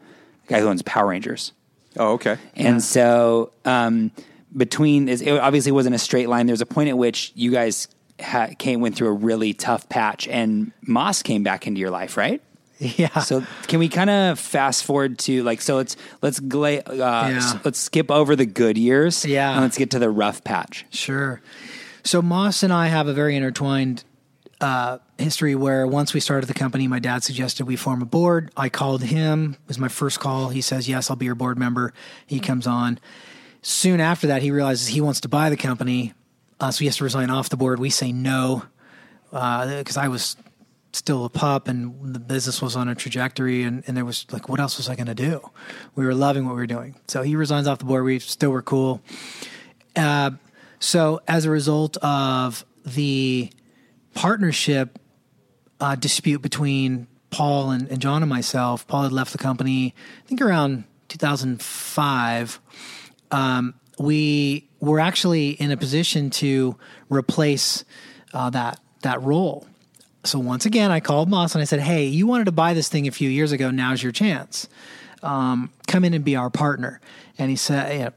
guy who owns Power Rangers. Oh, okay. And so um, between it obviously wasn't a straight line. There was a point at which you guys ha- came went through a really tough patch, and Moss came back into your life, right? yeah. So can we kind of fast forward to like so let's let's gla- uh, Yeah. s- let's skip over the good years, Yeah. and let's get to the rough patch. Sure. So Moss and I have a very intertwined uh, history where once we started the company, my dad suggested we form a board. I called him. It was my first call. He says, "Yes, I'll be your board member." He comes on. Soon after that, he realizes he wants to buy the company, uh, so he has to resign off the board. We say no because I was still a pup and the business was on a trajectory and, and there was like what else was I going to do? We were loving what we were doing. So he resigns off the board. We still were cool. So as a result of the partnership uh, dispute between Paul and, and John and myself, Paul had left the company, I think around 2005. Um, we were actually in a position to replace uh, that that role. So once again, I called Moss and I said, "Hey, you wanted to buy this thing a few years ago. Now's your chance. Um, come in and be our partner." And he said,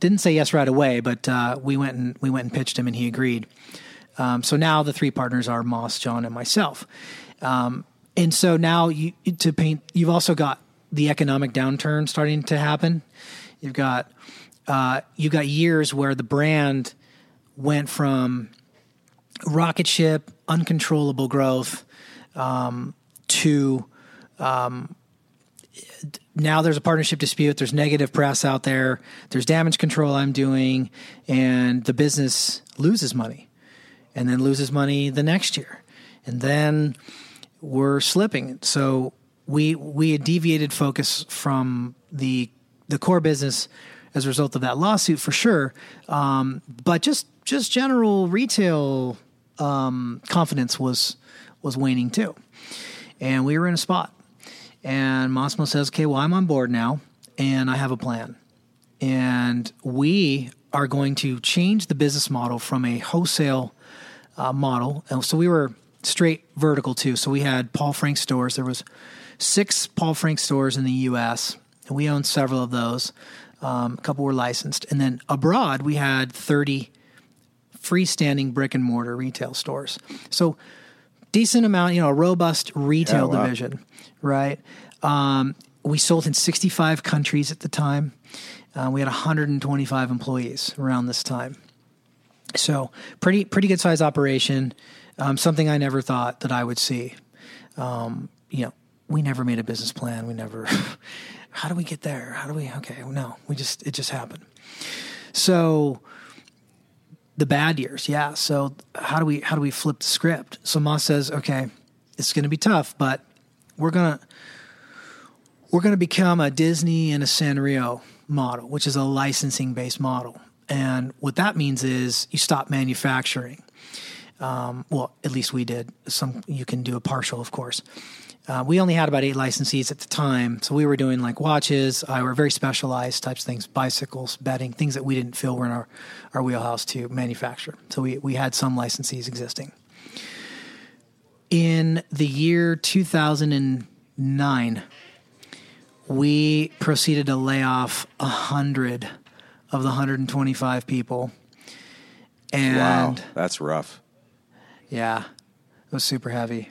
"Didn't say yes right away, but uh, we went and we went and pitched him, and he agreed." Um, so now the three partners are Moss, John, and myself. Um, and so now you, to paint, you've also got the economic downturn starting to happen. You've got uh, you've got years where the brand went from rocket ship, uncontrollable growth, um, to um, now there's a partnership dispute. There's negative press out there. There's damage control I'm doing, and the business loses money, and then loses money the next year, and then we're slipping. So we we had deviated focus from the the core business as a result of that lawsuit for sure. Um, but just just general retail um, confidence was was waning too, and we were in a spot. And Mossimo says, "Okay, well, I'm on board now, and I have a plan, and we are going to change the business model from a wholesale uh, model. And so we were straight vertical too. So we had Paul Frank stores. There was six Paul Frank stores in the U.S. and we owned several of those. Um, a couple were licensed, and then abroad we had thirty freestanding brick and mortar retail stores. So decent amount, you know, a robust retail Yeah, wow. division, right? Um, we sold in 65 countries at the time. Uh, we had 125 employees around this time. So pretty pretty good size operation. Um, something I never thought that I would see. Um, you know, we never made a business plan. We never. *laughs* how do we get there? How do we? Okay, no, we just it just happened. So the bad years, yeah. So how do we how do we flip the script? So Ma says, okay, it's going to be tough, but we're gonna we're gonna become a Disney and a Sanrio model, which is a licensing based model. And what that means is you stop manufacturing. Um, well, at least we did. Some you can do a partial, of course. Uh, we only had about eight licensees at the time, so we were doing like watches. I uh, were very specialized types of things, bicycles, bedding, things that we didn't feel were in our, our wheelhouse to manufacture. So we we had some licensees existing. In the year 2009, we proceeded to lay off a hundred of the 125 people. And wow, that's rough. Yeah, it was super heavy.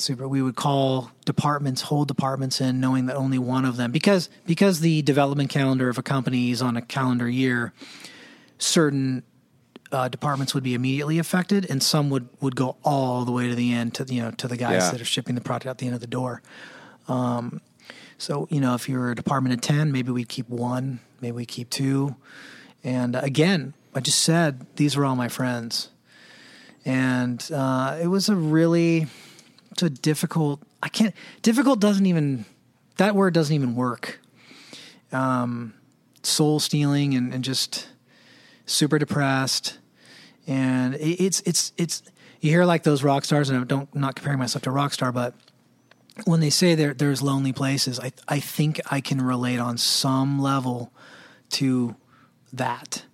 Super. We would call departments, whole departments in, knowing that only one of them, because because the development calendar of a company is on a calendar year, certain uh, departments would be immediately affected, and some would would go all the way to the end to you know to the guys Yeah. that are shipping the product out the end of the door. Um, so you know, if you're a department of ten, maybe we keep one, maybe we keep two, and uh, again, I just said these were all my friends, and uh, it was a really a difficult. I can't. Difficult doesn't even that word doesn't even work. Um, soul stealing and, and just super depressed, and it, it's it's it's. You hear like those rock stars, and I don't not comparing myself to rock star, but when they say there there's lonely places, I I think I can relate on some level to that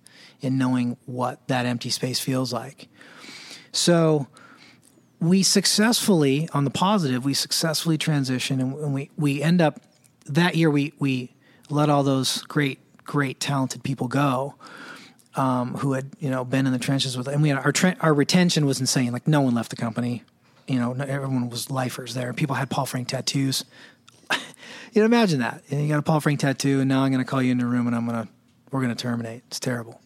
in knowing what that empty space feels like. So we successfully, on the positive, we successfully transition and, we, we end up that year we, we let all those great, great talented people go. Um, who had you know been in the trenches with, and we had our our retention was insane. Like no one left the company, you know, everyone was lifers there. People had Paul Frank tattoos. *laughs* you know, imagine that. You, got a Paul Frank tattoo, and now I'm going to call you in the room, and I'm going to we're going to terminate. It's terrible.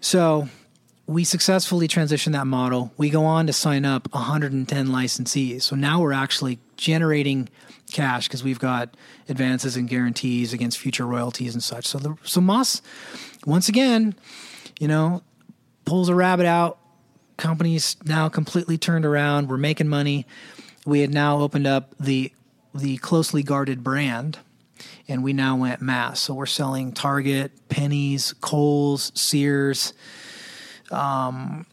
So we successfully transitioned that model. We go on to sign up 110 licensees. So now we're actually generating cash because we've got advances and guarantees against future royalties and such. So the so Moss, once again, you know, pulls a rabbit out. Company's now completely turned around. We're making money. We had now opened up the the closely guarded brand and we now went mass. So we're selling Target, Penney's, Kohl's, Sears. Um,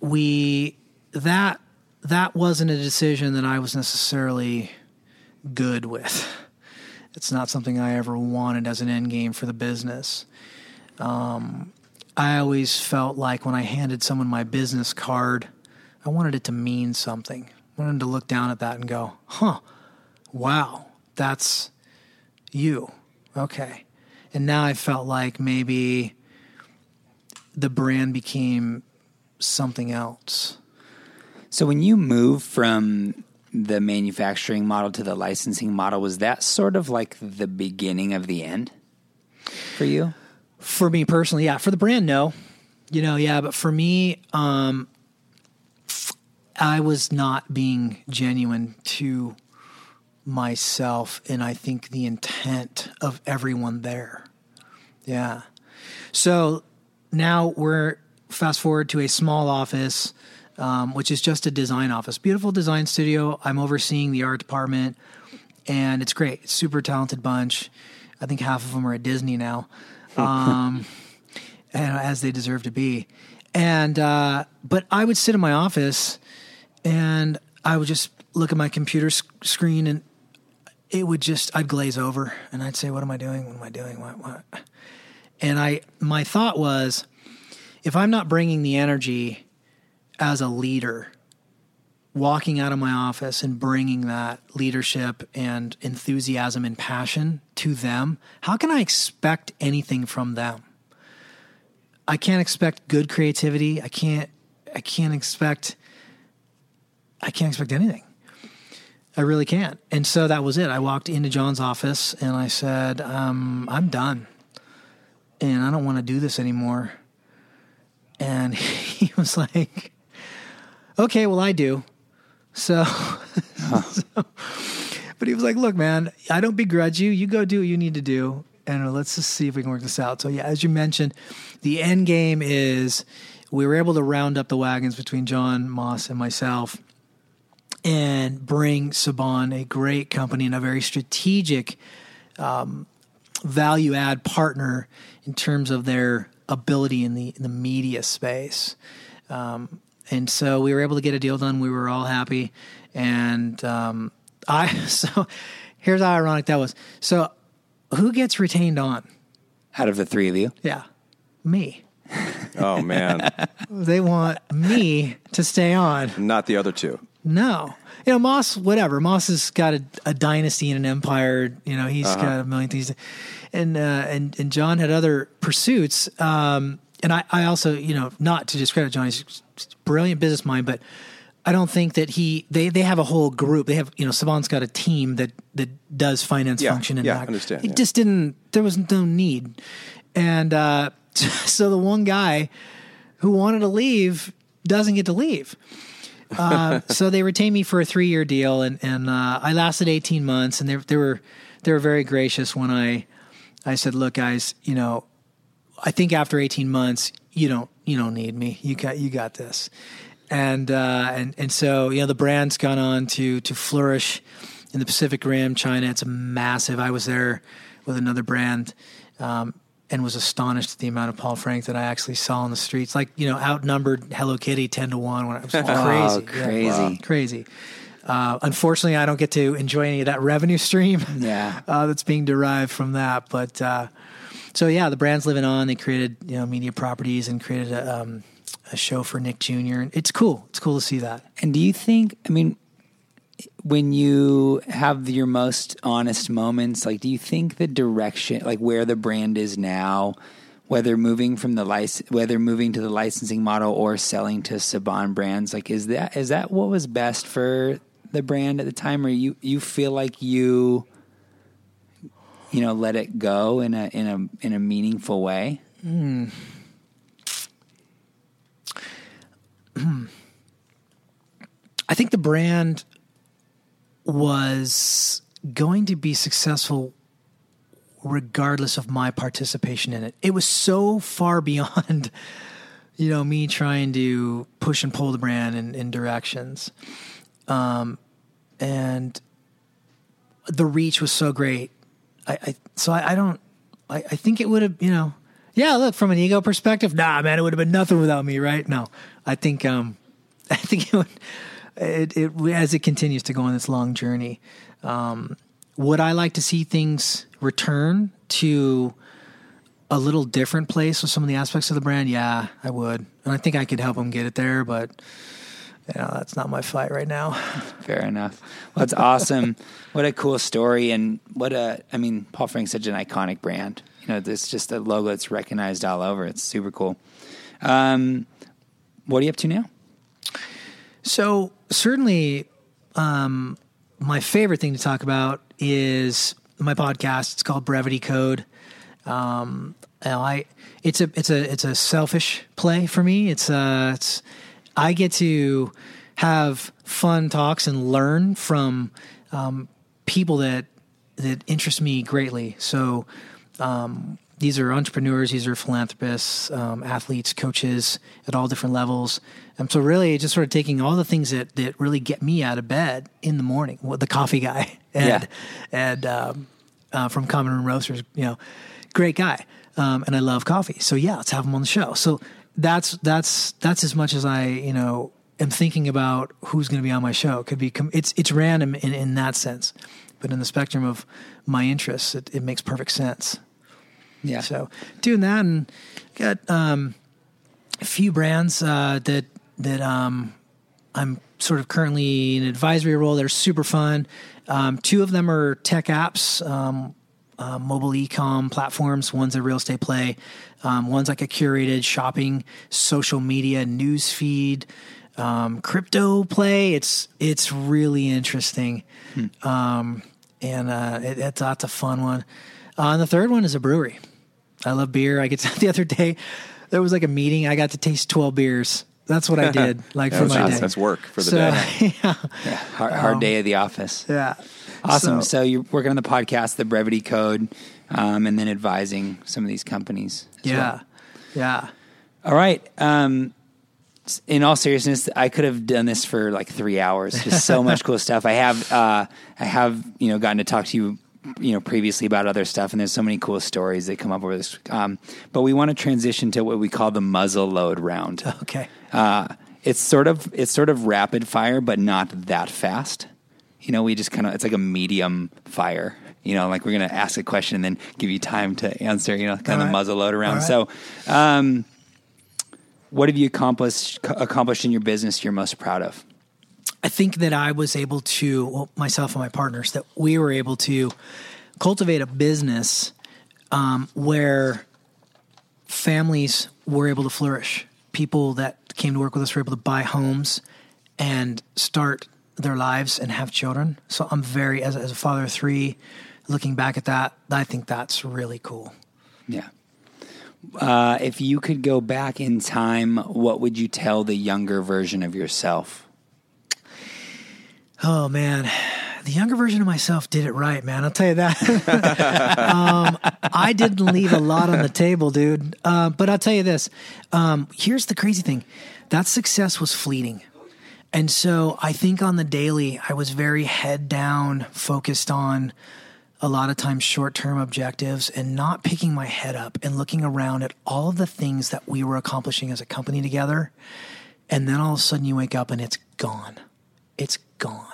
we that that wasn't a decision that I was necessarily good with. It's not something I ever wanted as an end game for the business. Um, I always felt like when I handed someone my business card, I wanted it to mean something. I wanted to look down at that and go, "Huh, wow, that's." you. Okay. And now I felt like maybe the brand became something else. So when you move from the manufacturing model to the licensing model, was that sort of like the beginning of the end for you? For me personally, yeah. For the brand, no. You know, yeah, but for me, um, I was not being genuine to myself and I think the intent of everyone there. Yeah. So now we're fast forward to a small office, um, which is just a design office. Beautiful design studio. I'm overseeing the art department, and it's great. Super talented bunch. I think half of them are at Disney now, *laughs* um, and as they deserve to be. And uh, but I would sit in my office, and I would just look at my computer sc- screen, and it would just I'd glaze over, and I'd say, "What am I doing? What am I doing? What? What?" And I my thought was, if I'm not bringing the energy as a leader, walking out of my office and bringing that leadership and enthusiasm and passion to them, how can I expect anything from them? I can't expect good creativity. I can't I can't expect I can't expect anything. I really can't. And so that was it. I walked into John's office and I said, um, I'm done. And I don't want to do this anymore. And *laughs* he was like, okay, well, I do. So, *laughs* so- but he was like, look, man, I don't begrudge you. You go do what you need to do. And let's just see if we can work this out. So, yeah, as you mentioned, the end game is we were able to round up the wagons between John Moss and myself and bring Saban, a great company and a very strategic um, value add partner in terms of their ability in the in the media space. Um, and so we were able to get a deal done. We were all happy, and um, *laughs* I so here's how ironic that was. So who gets retained on? Out of the three of you, Yeah, me. *laughs* Oh man, They want me to stay on. not the other two. No. You know, Moss, whatever. Moss has got a, a dynasty and an empire. You know, he's got a million things. And, uh, and, and John had other pursuits. Um, and I, I also, you know, not to discredit John, he's a brilliant business mind, but I don't think that he, they, they have a whole group. They have, you know, Saban's got a team that, that does finance Yeah, function and yeah, that. understand, It yeah. just didn't, there was no need. And, uh, *laughs* so the one guy who wanted to leave doesn't get to leave. Uh, so they retained me for a three year deal, and and uh, I lasted eighteen months, and they they were they were very gracious when I I said, look, guys, you know, I think after eighteen months, you don't you don't need me. You got you got this, and uh, and and so you know the brand's gone on to to flourish in the Pacific Rim, China. It's massive. I was there with another brand. Um, and was astonished at the amount of Paul Frank that I actually saw on the streets. Like, you know, outnumbered Hello Kitty 10 to 1 when it was *laughs* crazy. Oh, Yeah. crazy. Crazy. Uh, unfortunately, I don't get to enjoy any of that revenue stream *laughs* Yeah. uh, that's being derived from that. But uh, so, yeah, the brand's living on. They created, you know, media properties and created a, um, a show for Nick Jr. And it's cool. It's cool to see that. And do you think? I mean, when you have your most honest moments, like, do you think the direction, like where the brand is now, whether moving from the license, whether moving to the licensing model or selling to Saban brands, like, is that is that what was best for the brand at the time, or you you feel like you, you know, let it go in a in a in a meaningful way? Hmm. *clears throat* I think the brand was going to be successful regardless of my participation in it. It was so far *laughs* beyond, you know, me trying to push and pull the brand in, in directions. Um, and the reach was so great. I, I so I, I don't. I, I think it would have, you know, yeah. Look from an ego perspective, nah, man, it would have been nothing without me, right? No, I think, um, *laughs* I think it would. It, it as it continues to go on this long journey. Um, would I like to see things return to a little different place with some of the aspects of the brand? Yeah, I would, and I think I could help them get it there, but. You know, that's not my fight right now. *laughs* Fair enough. Well, it's awesome. what a cool story, and what a I mean, Paul Frank's such an iconic brand. You know, it's just a logo that's recognized all over. It's super cool. Um, what are you up to now? So certainly, um, my favorite thing to talk about is my podcast. It's called Brevity Code. Um, I it's a it's a it's a selfish play for me. It's uh it's I get to have fun talks and learn from um, people that that interest me greatly. So um, these are entrepreneurs, these are philanthropists, um, athletes, coaches at all different levels. And so, really, just sort of taking all the things that, that really get me out of bed in the morning. Well, the coffee guy, *laughs* Ed, Ed um, uh, from Common Room Roasters, you know, great guy, um, and I love coffee. So yeah, let's have him on the show. So that's that's that's as much as I you know am thinking about who's going to be on my show. It could be com- it's it's random in, in that sense, but in the spectrum of my interests, it, it makes perfect sense. Yeah. So doing that and got um, a few brands uh, that that um, I'm sort of currently in an advisory role. They're super fun. Um, two of them are tech apps, um, uh, mobile ecom platforms. One's a real estate play. Um, one's like a curated shopping, social media news feed, um, crypto play. It's it's really interesting, um, and uh, it, it's that's a fun one. Uh, and the third one is a brewery. I love beer. I get to, *laughs* the other day there was like a meeting. I got to taste twelve beers. That's what I *laughs* did. Like for my that's- day. that's work for the so, *laughs* day. yeah, Yeah. Hard, hard day of the office. yeah. Awesome. So, So- you're working on the podcast, the Brevity Code, um, and then advising some of these companies. Yeah, well. yeah. All right. Um, in all seriousness, I could have done this for like three hours. Just so much cool stuff. I have, uh, I have, you know, gotten to talk to you, you know, previously about other stuff, and there's so many cool stories that come up over this. Um, but we want to transition to what we call the muzzle load round. Okay. Uh, it's sort of it's sort of rapid fire, but not that fast. You know, we just kind of it's like a medium fire. You know, like we're gonna ask a question and then give you time to answer. You know, kind All of right. muzzle load around. Right. So, um, what have you accomplished accomplished in your business you're most proud of? I think that I was able to, well, myself and my partners, that we were able to cultivate a business um, where families were able to flourish. People that came to work with us were able to buy homes and start their lives and have children. So I'm very, as, as a father of three, looking back at that, I think that's really cool. Yeah. Uh, if you could go back in time, what would you tell the younger version of yourself? Oh man, the younger version of myself did it right, man. I'll tell you that. *laughs* um, I didn't leave a lot on the table, dude. Uh, but I'll tell you this. Um, here's the crazy thing: that success was fleeting, and so I think on the daily, I was very head down, focused on a lot of times short term objectives, and not picking my head up and looking around at all of the things that we were accomplishing as a company together. And then all of a sudden, you wake up and it's gone. It's gone.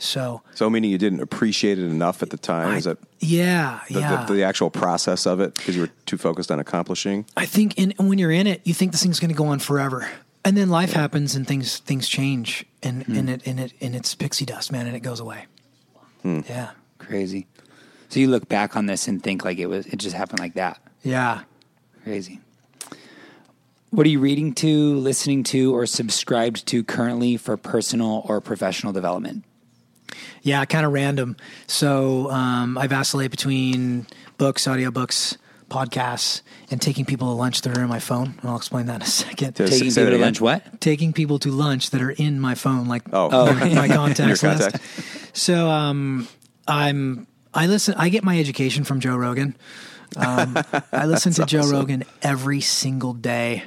So So meaning you didn't appreciate it enough at the time? Is I- that yeah, the, yeah. the, the actual process of it because you were too focused on accomplishing? I think in, when you're in it, you think this thing's going to go on forever, and then life happens and things things change, and Hmm. and it and it and it's pixie dust, man, and it goes away. Hmm. Yeah, Crazy. So you look back on this and think like it was it just happened like that. yeah. Crazy. What are you reading to, listening to, or subscribed to currently for personal or professional development? Yeah, kind of random. So um, I vacillate between books, audiobooks, podcasts, and taking people to lunch that are in my phone. And I'll explain that in a second. Yes. Taking people to again. lunch, what? Taking people to lunch that are in my phone, like Oh. my, my *laughs* contacts Your list. So um, I'm I listen. I get my education from Joe Rogan. Um, *laughs* I listen to Joe Rogan every single day,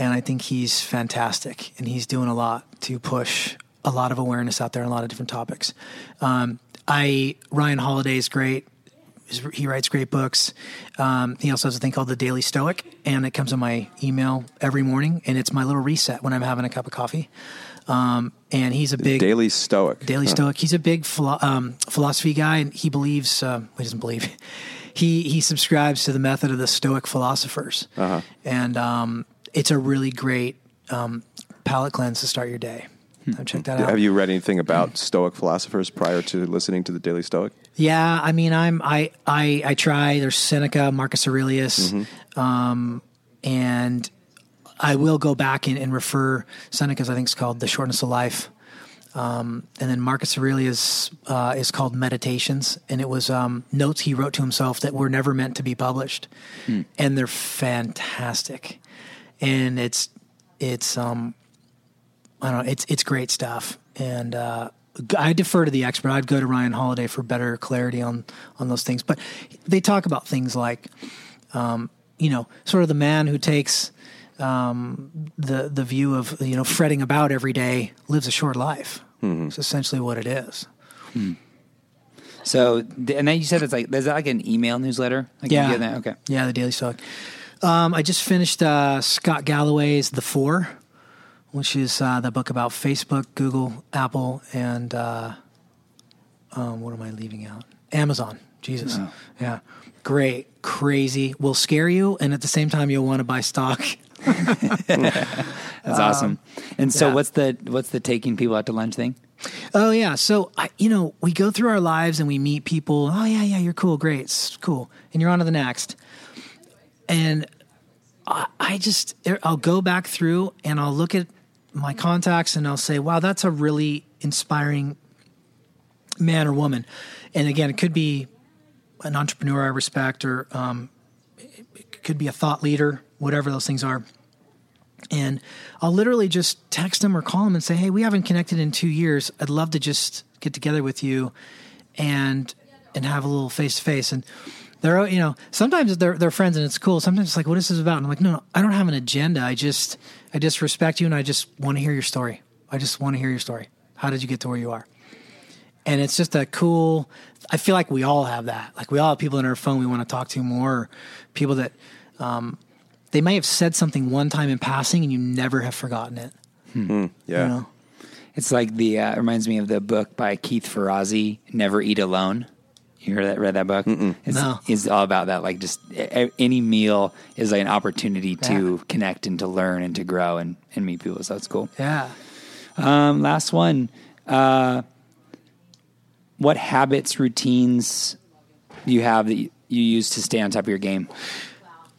and I think he's fantastic, and he's doing a lot to push a lot of awareness out there on a lot of different topics. Um, I Ryan Holiday is great. He writes great books. Um, he also has a thing called the Daily Stoic, and it comes in my email every morning, and it's my little reset when I'm having a cup of coffee. Um, and he's a big Daily Stoic. Daily Huh. Stoic. He's a big philo- um, philosophy guy, and he believes. Um, he doesn't believe. *laughs* He he subscribes to the method of the Stoic philosophers, Uh-huh. and um, it's a really great um, palate cleanse to start your day. So check that out. Have you read anything about *clears throat* Stoic philosophers prior to listening to the Daily Stoic? Yeah, I mean, I'm I I I try. There's Seneca, Marcus Aurelius, um, and I will go back and, and refer Seneca's. I think it's called The Shortness of Life, um, and then Marcus Aurelius uh, is called Meditations, and it was um, notes he wrote to himself that were never meant to be published, and they're fantastic, and it's it's um I don't know. It's it's great stuff, and uh, I defer to the expert. I'd go to Ryan Holiday for better clarity on on those things. But they talk about things like, um, you know, sort of the man who takes um, the the view of you know fretting about every day lives a short life. It's essentially what it is. So, and then you said it's like, is that like an email newsletter? Like Yeah. get that? Okay. Yeah, the Daily Stoic. Um, I just finished uh, Scott Galloway's The Four, which is uh, the book about Facebook, Google, Apple, and uh, um, what am I leaving out? Amazon. Jesus. Yeah. Great. Crazy. Will scare you, and at the same time, you'll want to buy stock. *laughs* That's awesome. And so, yeah. what's the what's the taking people out to lunch thing? Oh yeah, so I, you know, we go through our lives and we meet people. Oh yeah, yeah, you're cool, great, it's cool, and you're on to the next. And I, I just, I'll go back through and I'll look at my contacts and I'll say, wow, that's a really inspiring man or woman. And again, it could be an entrepreneur I respect, or um, it could be a thought leader, whatever those things are. And I'll literally just text them or call them and say, "Hey, we haven't connected in two years. I'd love to just get together with you and and have a little face to face." And they're you know sometimes they're they're friends and it's cool. Sometimes it's like, what is this about? And I'm like, no, no, I don't have an agenda. I just I just respect you and I just want to hear your story. I just want to hear your story. How did you get to where you are? And it's just a cool. I feel like we all have that. Like we all have people in our phone we want to talk to more. Or people that um, they may have said something one time in passing and you never have forgotten it. Yeah. You know? It's like the uh, reminds me of the book by Keith Ferrazzi, Never Eat Alone. You heard that? Read that book? It's, No. it's all about that. Like just a- any meal is like an opportunity to Yeah. connect and to learn and to grow and, and meet people. So that's cool. Yeah. Um, last one. Uh, what habits, routines do you have that you, you use to stay on top of your game?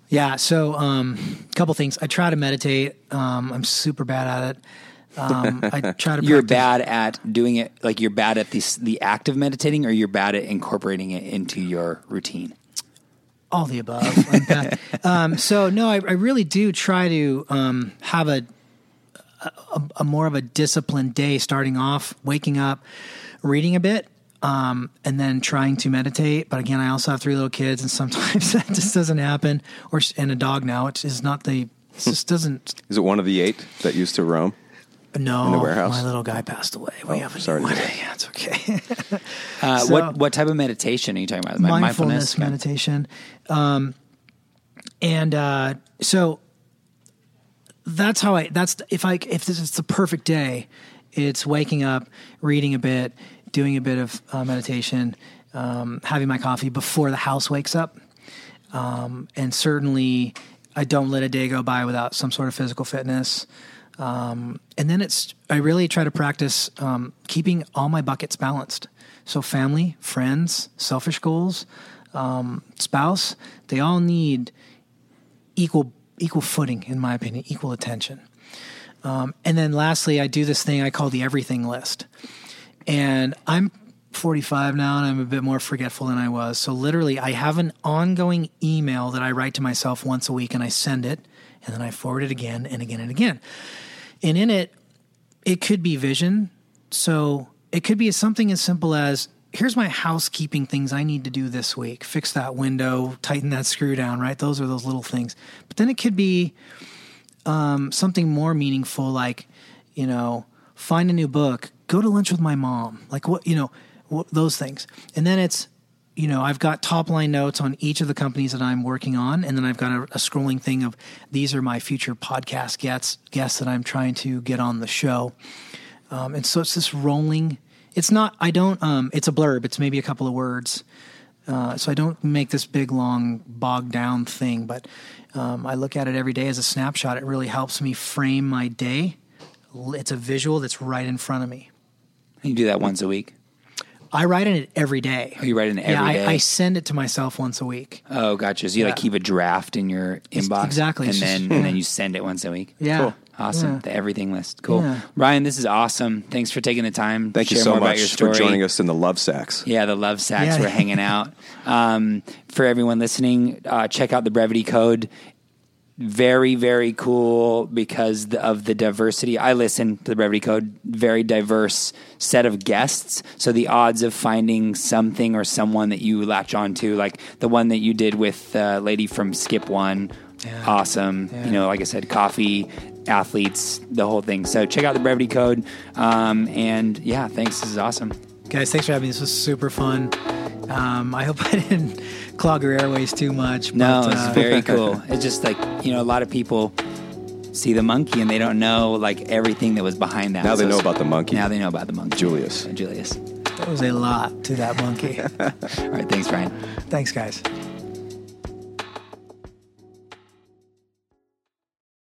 Yeah. So, um, a couple things. I try to meditate. Um, I'm super bad at it. Um, I try to. *laughs* You're practice- bad at doing it. Like you're bad at the the act of meditating, or you're bad at incorporating it into your routine. all the above. I'm bad. *laughs* um, so no, I, I really do try to um, have a, a a more of a disciplined day. Starting off, waking up, reading a bit. Um, and then trying to meditate, but again, I also have three little kids, and sometimes *laughs* that just doesn't happen. Or and a dog now, it is not the. It just doesn't. Is it one of the eight that used to roam? No, the warehouse? my little guy passed away. We Oh, have a sorry. *laughs* Yeah, it's okay. Uh, So- what what type of meditation are you talking about? Mi- mindfulness, Okay. meditation. Um, and uh, so that's how I. That's if I if this is the perfect day, it's waking up, reading a bit, doing a bit of uh, meditation, um, having my coffee before the house wakes up, um, and certainly I don't let a day go by without some sort of physical fitness. Um, and then it's I really try to practice um, keeping all my buckets balanced. So family, friends, selfish goals, um, spouse, they all need equal equal footing, in my opinion, equal attention. Um, and then lastly, I do this thing I call the everything list. And I'm 45 now and I'm a bit more forgetful than I was. So literally, I have an ongoing email that I write to myself once a week and I send it and then I forward it again and again and again. And in it, it could be vision. So it could be something as simple as here's my housekeeping things I need to do this week. Fix that window, tighten that screw down, right? Those are those little things. But then it could be um, something more meaningful like, you know, find a new book, go to lunch with my mom, like what, you know, what, those things. And then it's, you know, I've got top line notes on each of the companies that I'm working on, and then I've got a, a scrolling thing of these are my future podcast guests guests that I'm trying to get on the show. Um, and so it's this rolling. It's not. I don't. Um, it's a blurb. It's maybe a couple of words. Uh, so I don't make this big long bogged down thing, but um, I look at it every day as a snapshot. It really helps me frame my day. It's a visual that's right in front of me. You do that once a week. I write in it every day. Oh, you write in it every yeah, day? I, I send it to myself once a week. Oh, gotcha. So you like keep a draft in your inbox, exactly. and It's just- then and then *laughs* you send it once a week. Yeah. Cool. Awesome. Yeah. The everything list. Cool. Yeah. Ryan, this is awesome. Thanks for taking the time. Thank to you share so more about much your for joining us in the Love Sacks. Yeah, the love sacks Yeah. were hanging out. Um, for everyone listening, uh, check out the brevity code. Very, very cool because of the diversity. I listen to the brevity code. Very diverse set of guests. So the odds of finding something or someone that you latch on to like the one that you did with the lady from Skip One, Yeah. awesome. Yeah. You know, like I said, coffee, athletes, the whole thing. So check out the brevity code. Um, and yeah, thanks. This is awesome. Guys, thanks for having me. This was super fun. Um, I hope *laughs* I didn't clog your airways too much. No, it's uh, very *laughs* cool. It's just like you know, a lot of people see the monkey and they don't know like everything that was behind that. Now they know about the monkey. Now they know about the monkey. Julius. Julius. There was a lot to that monkey. *laughs* All right, thanks, Brian. Thanks, guys.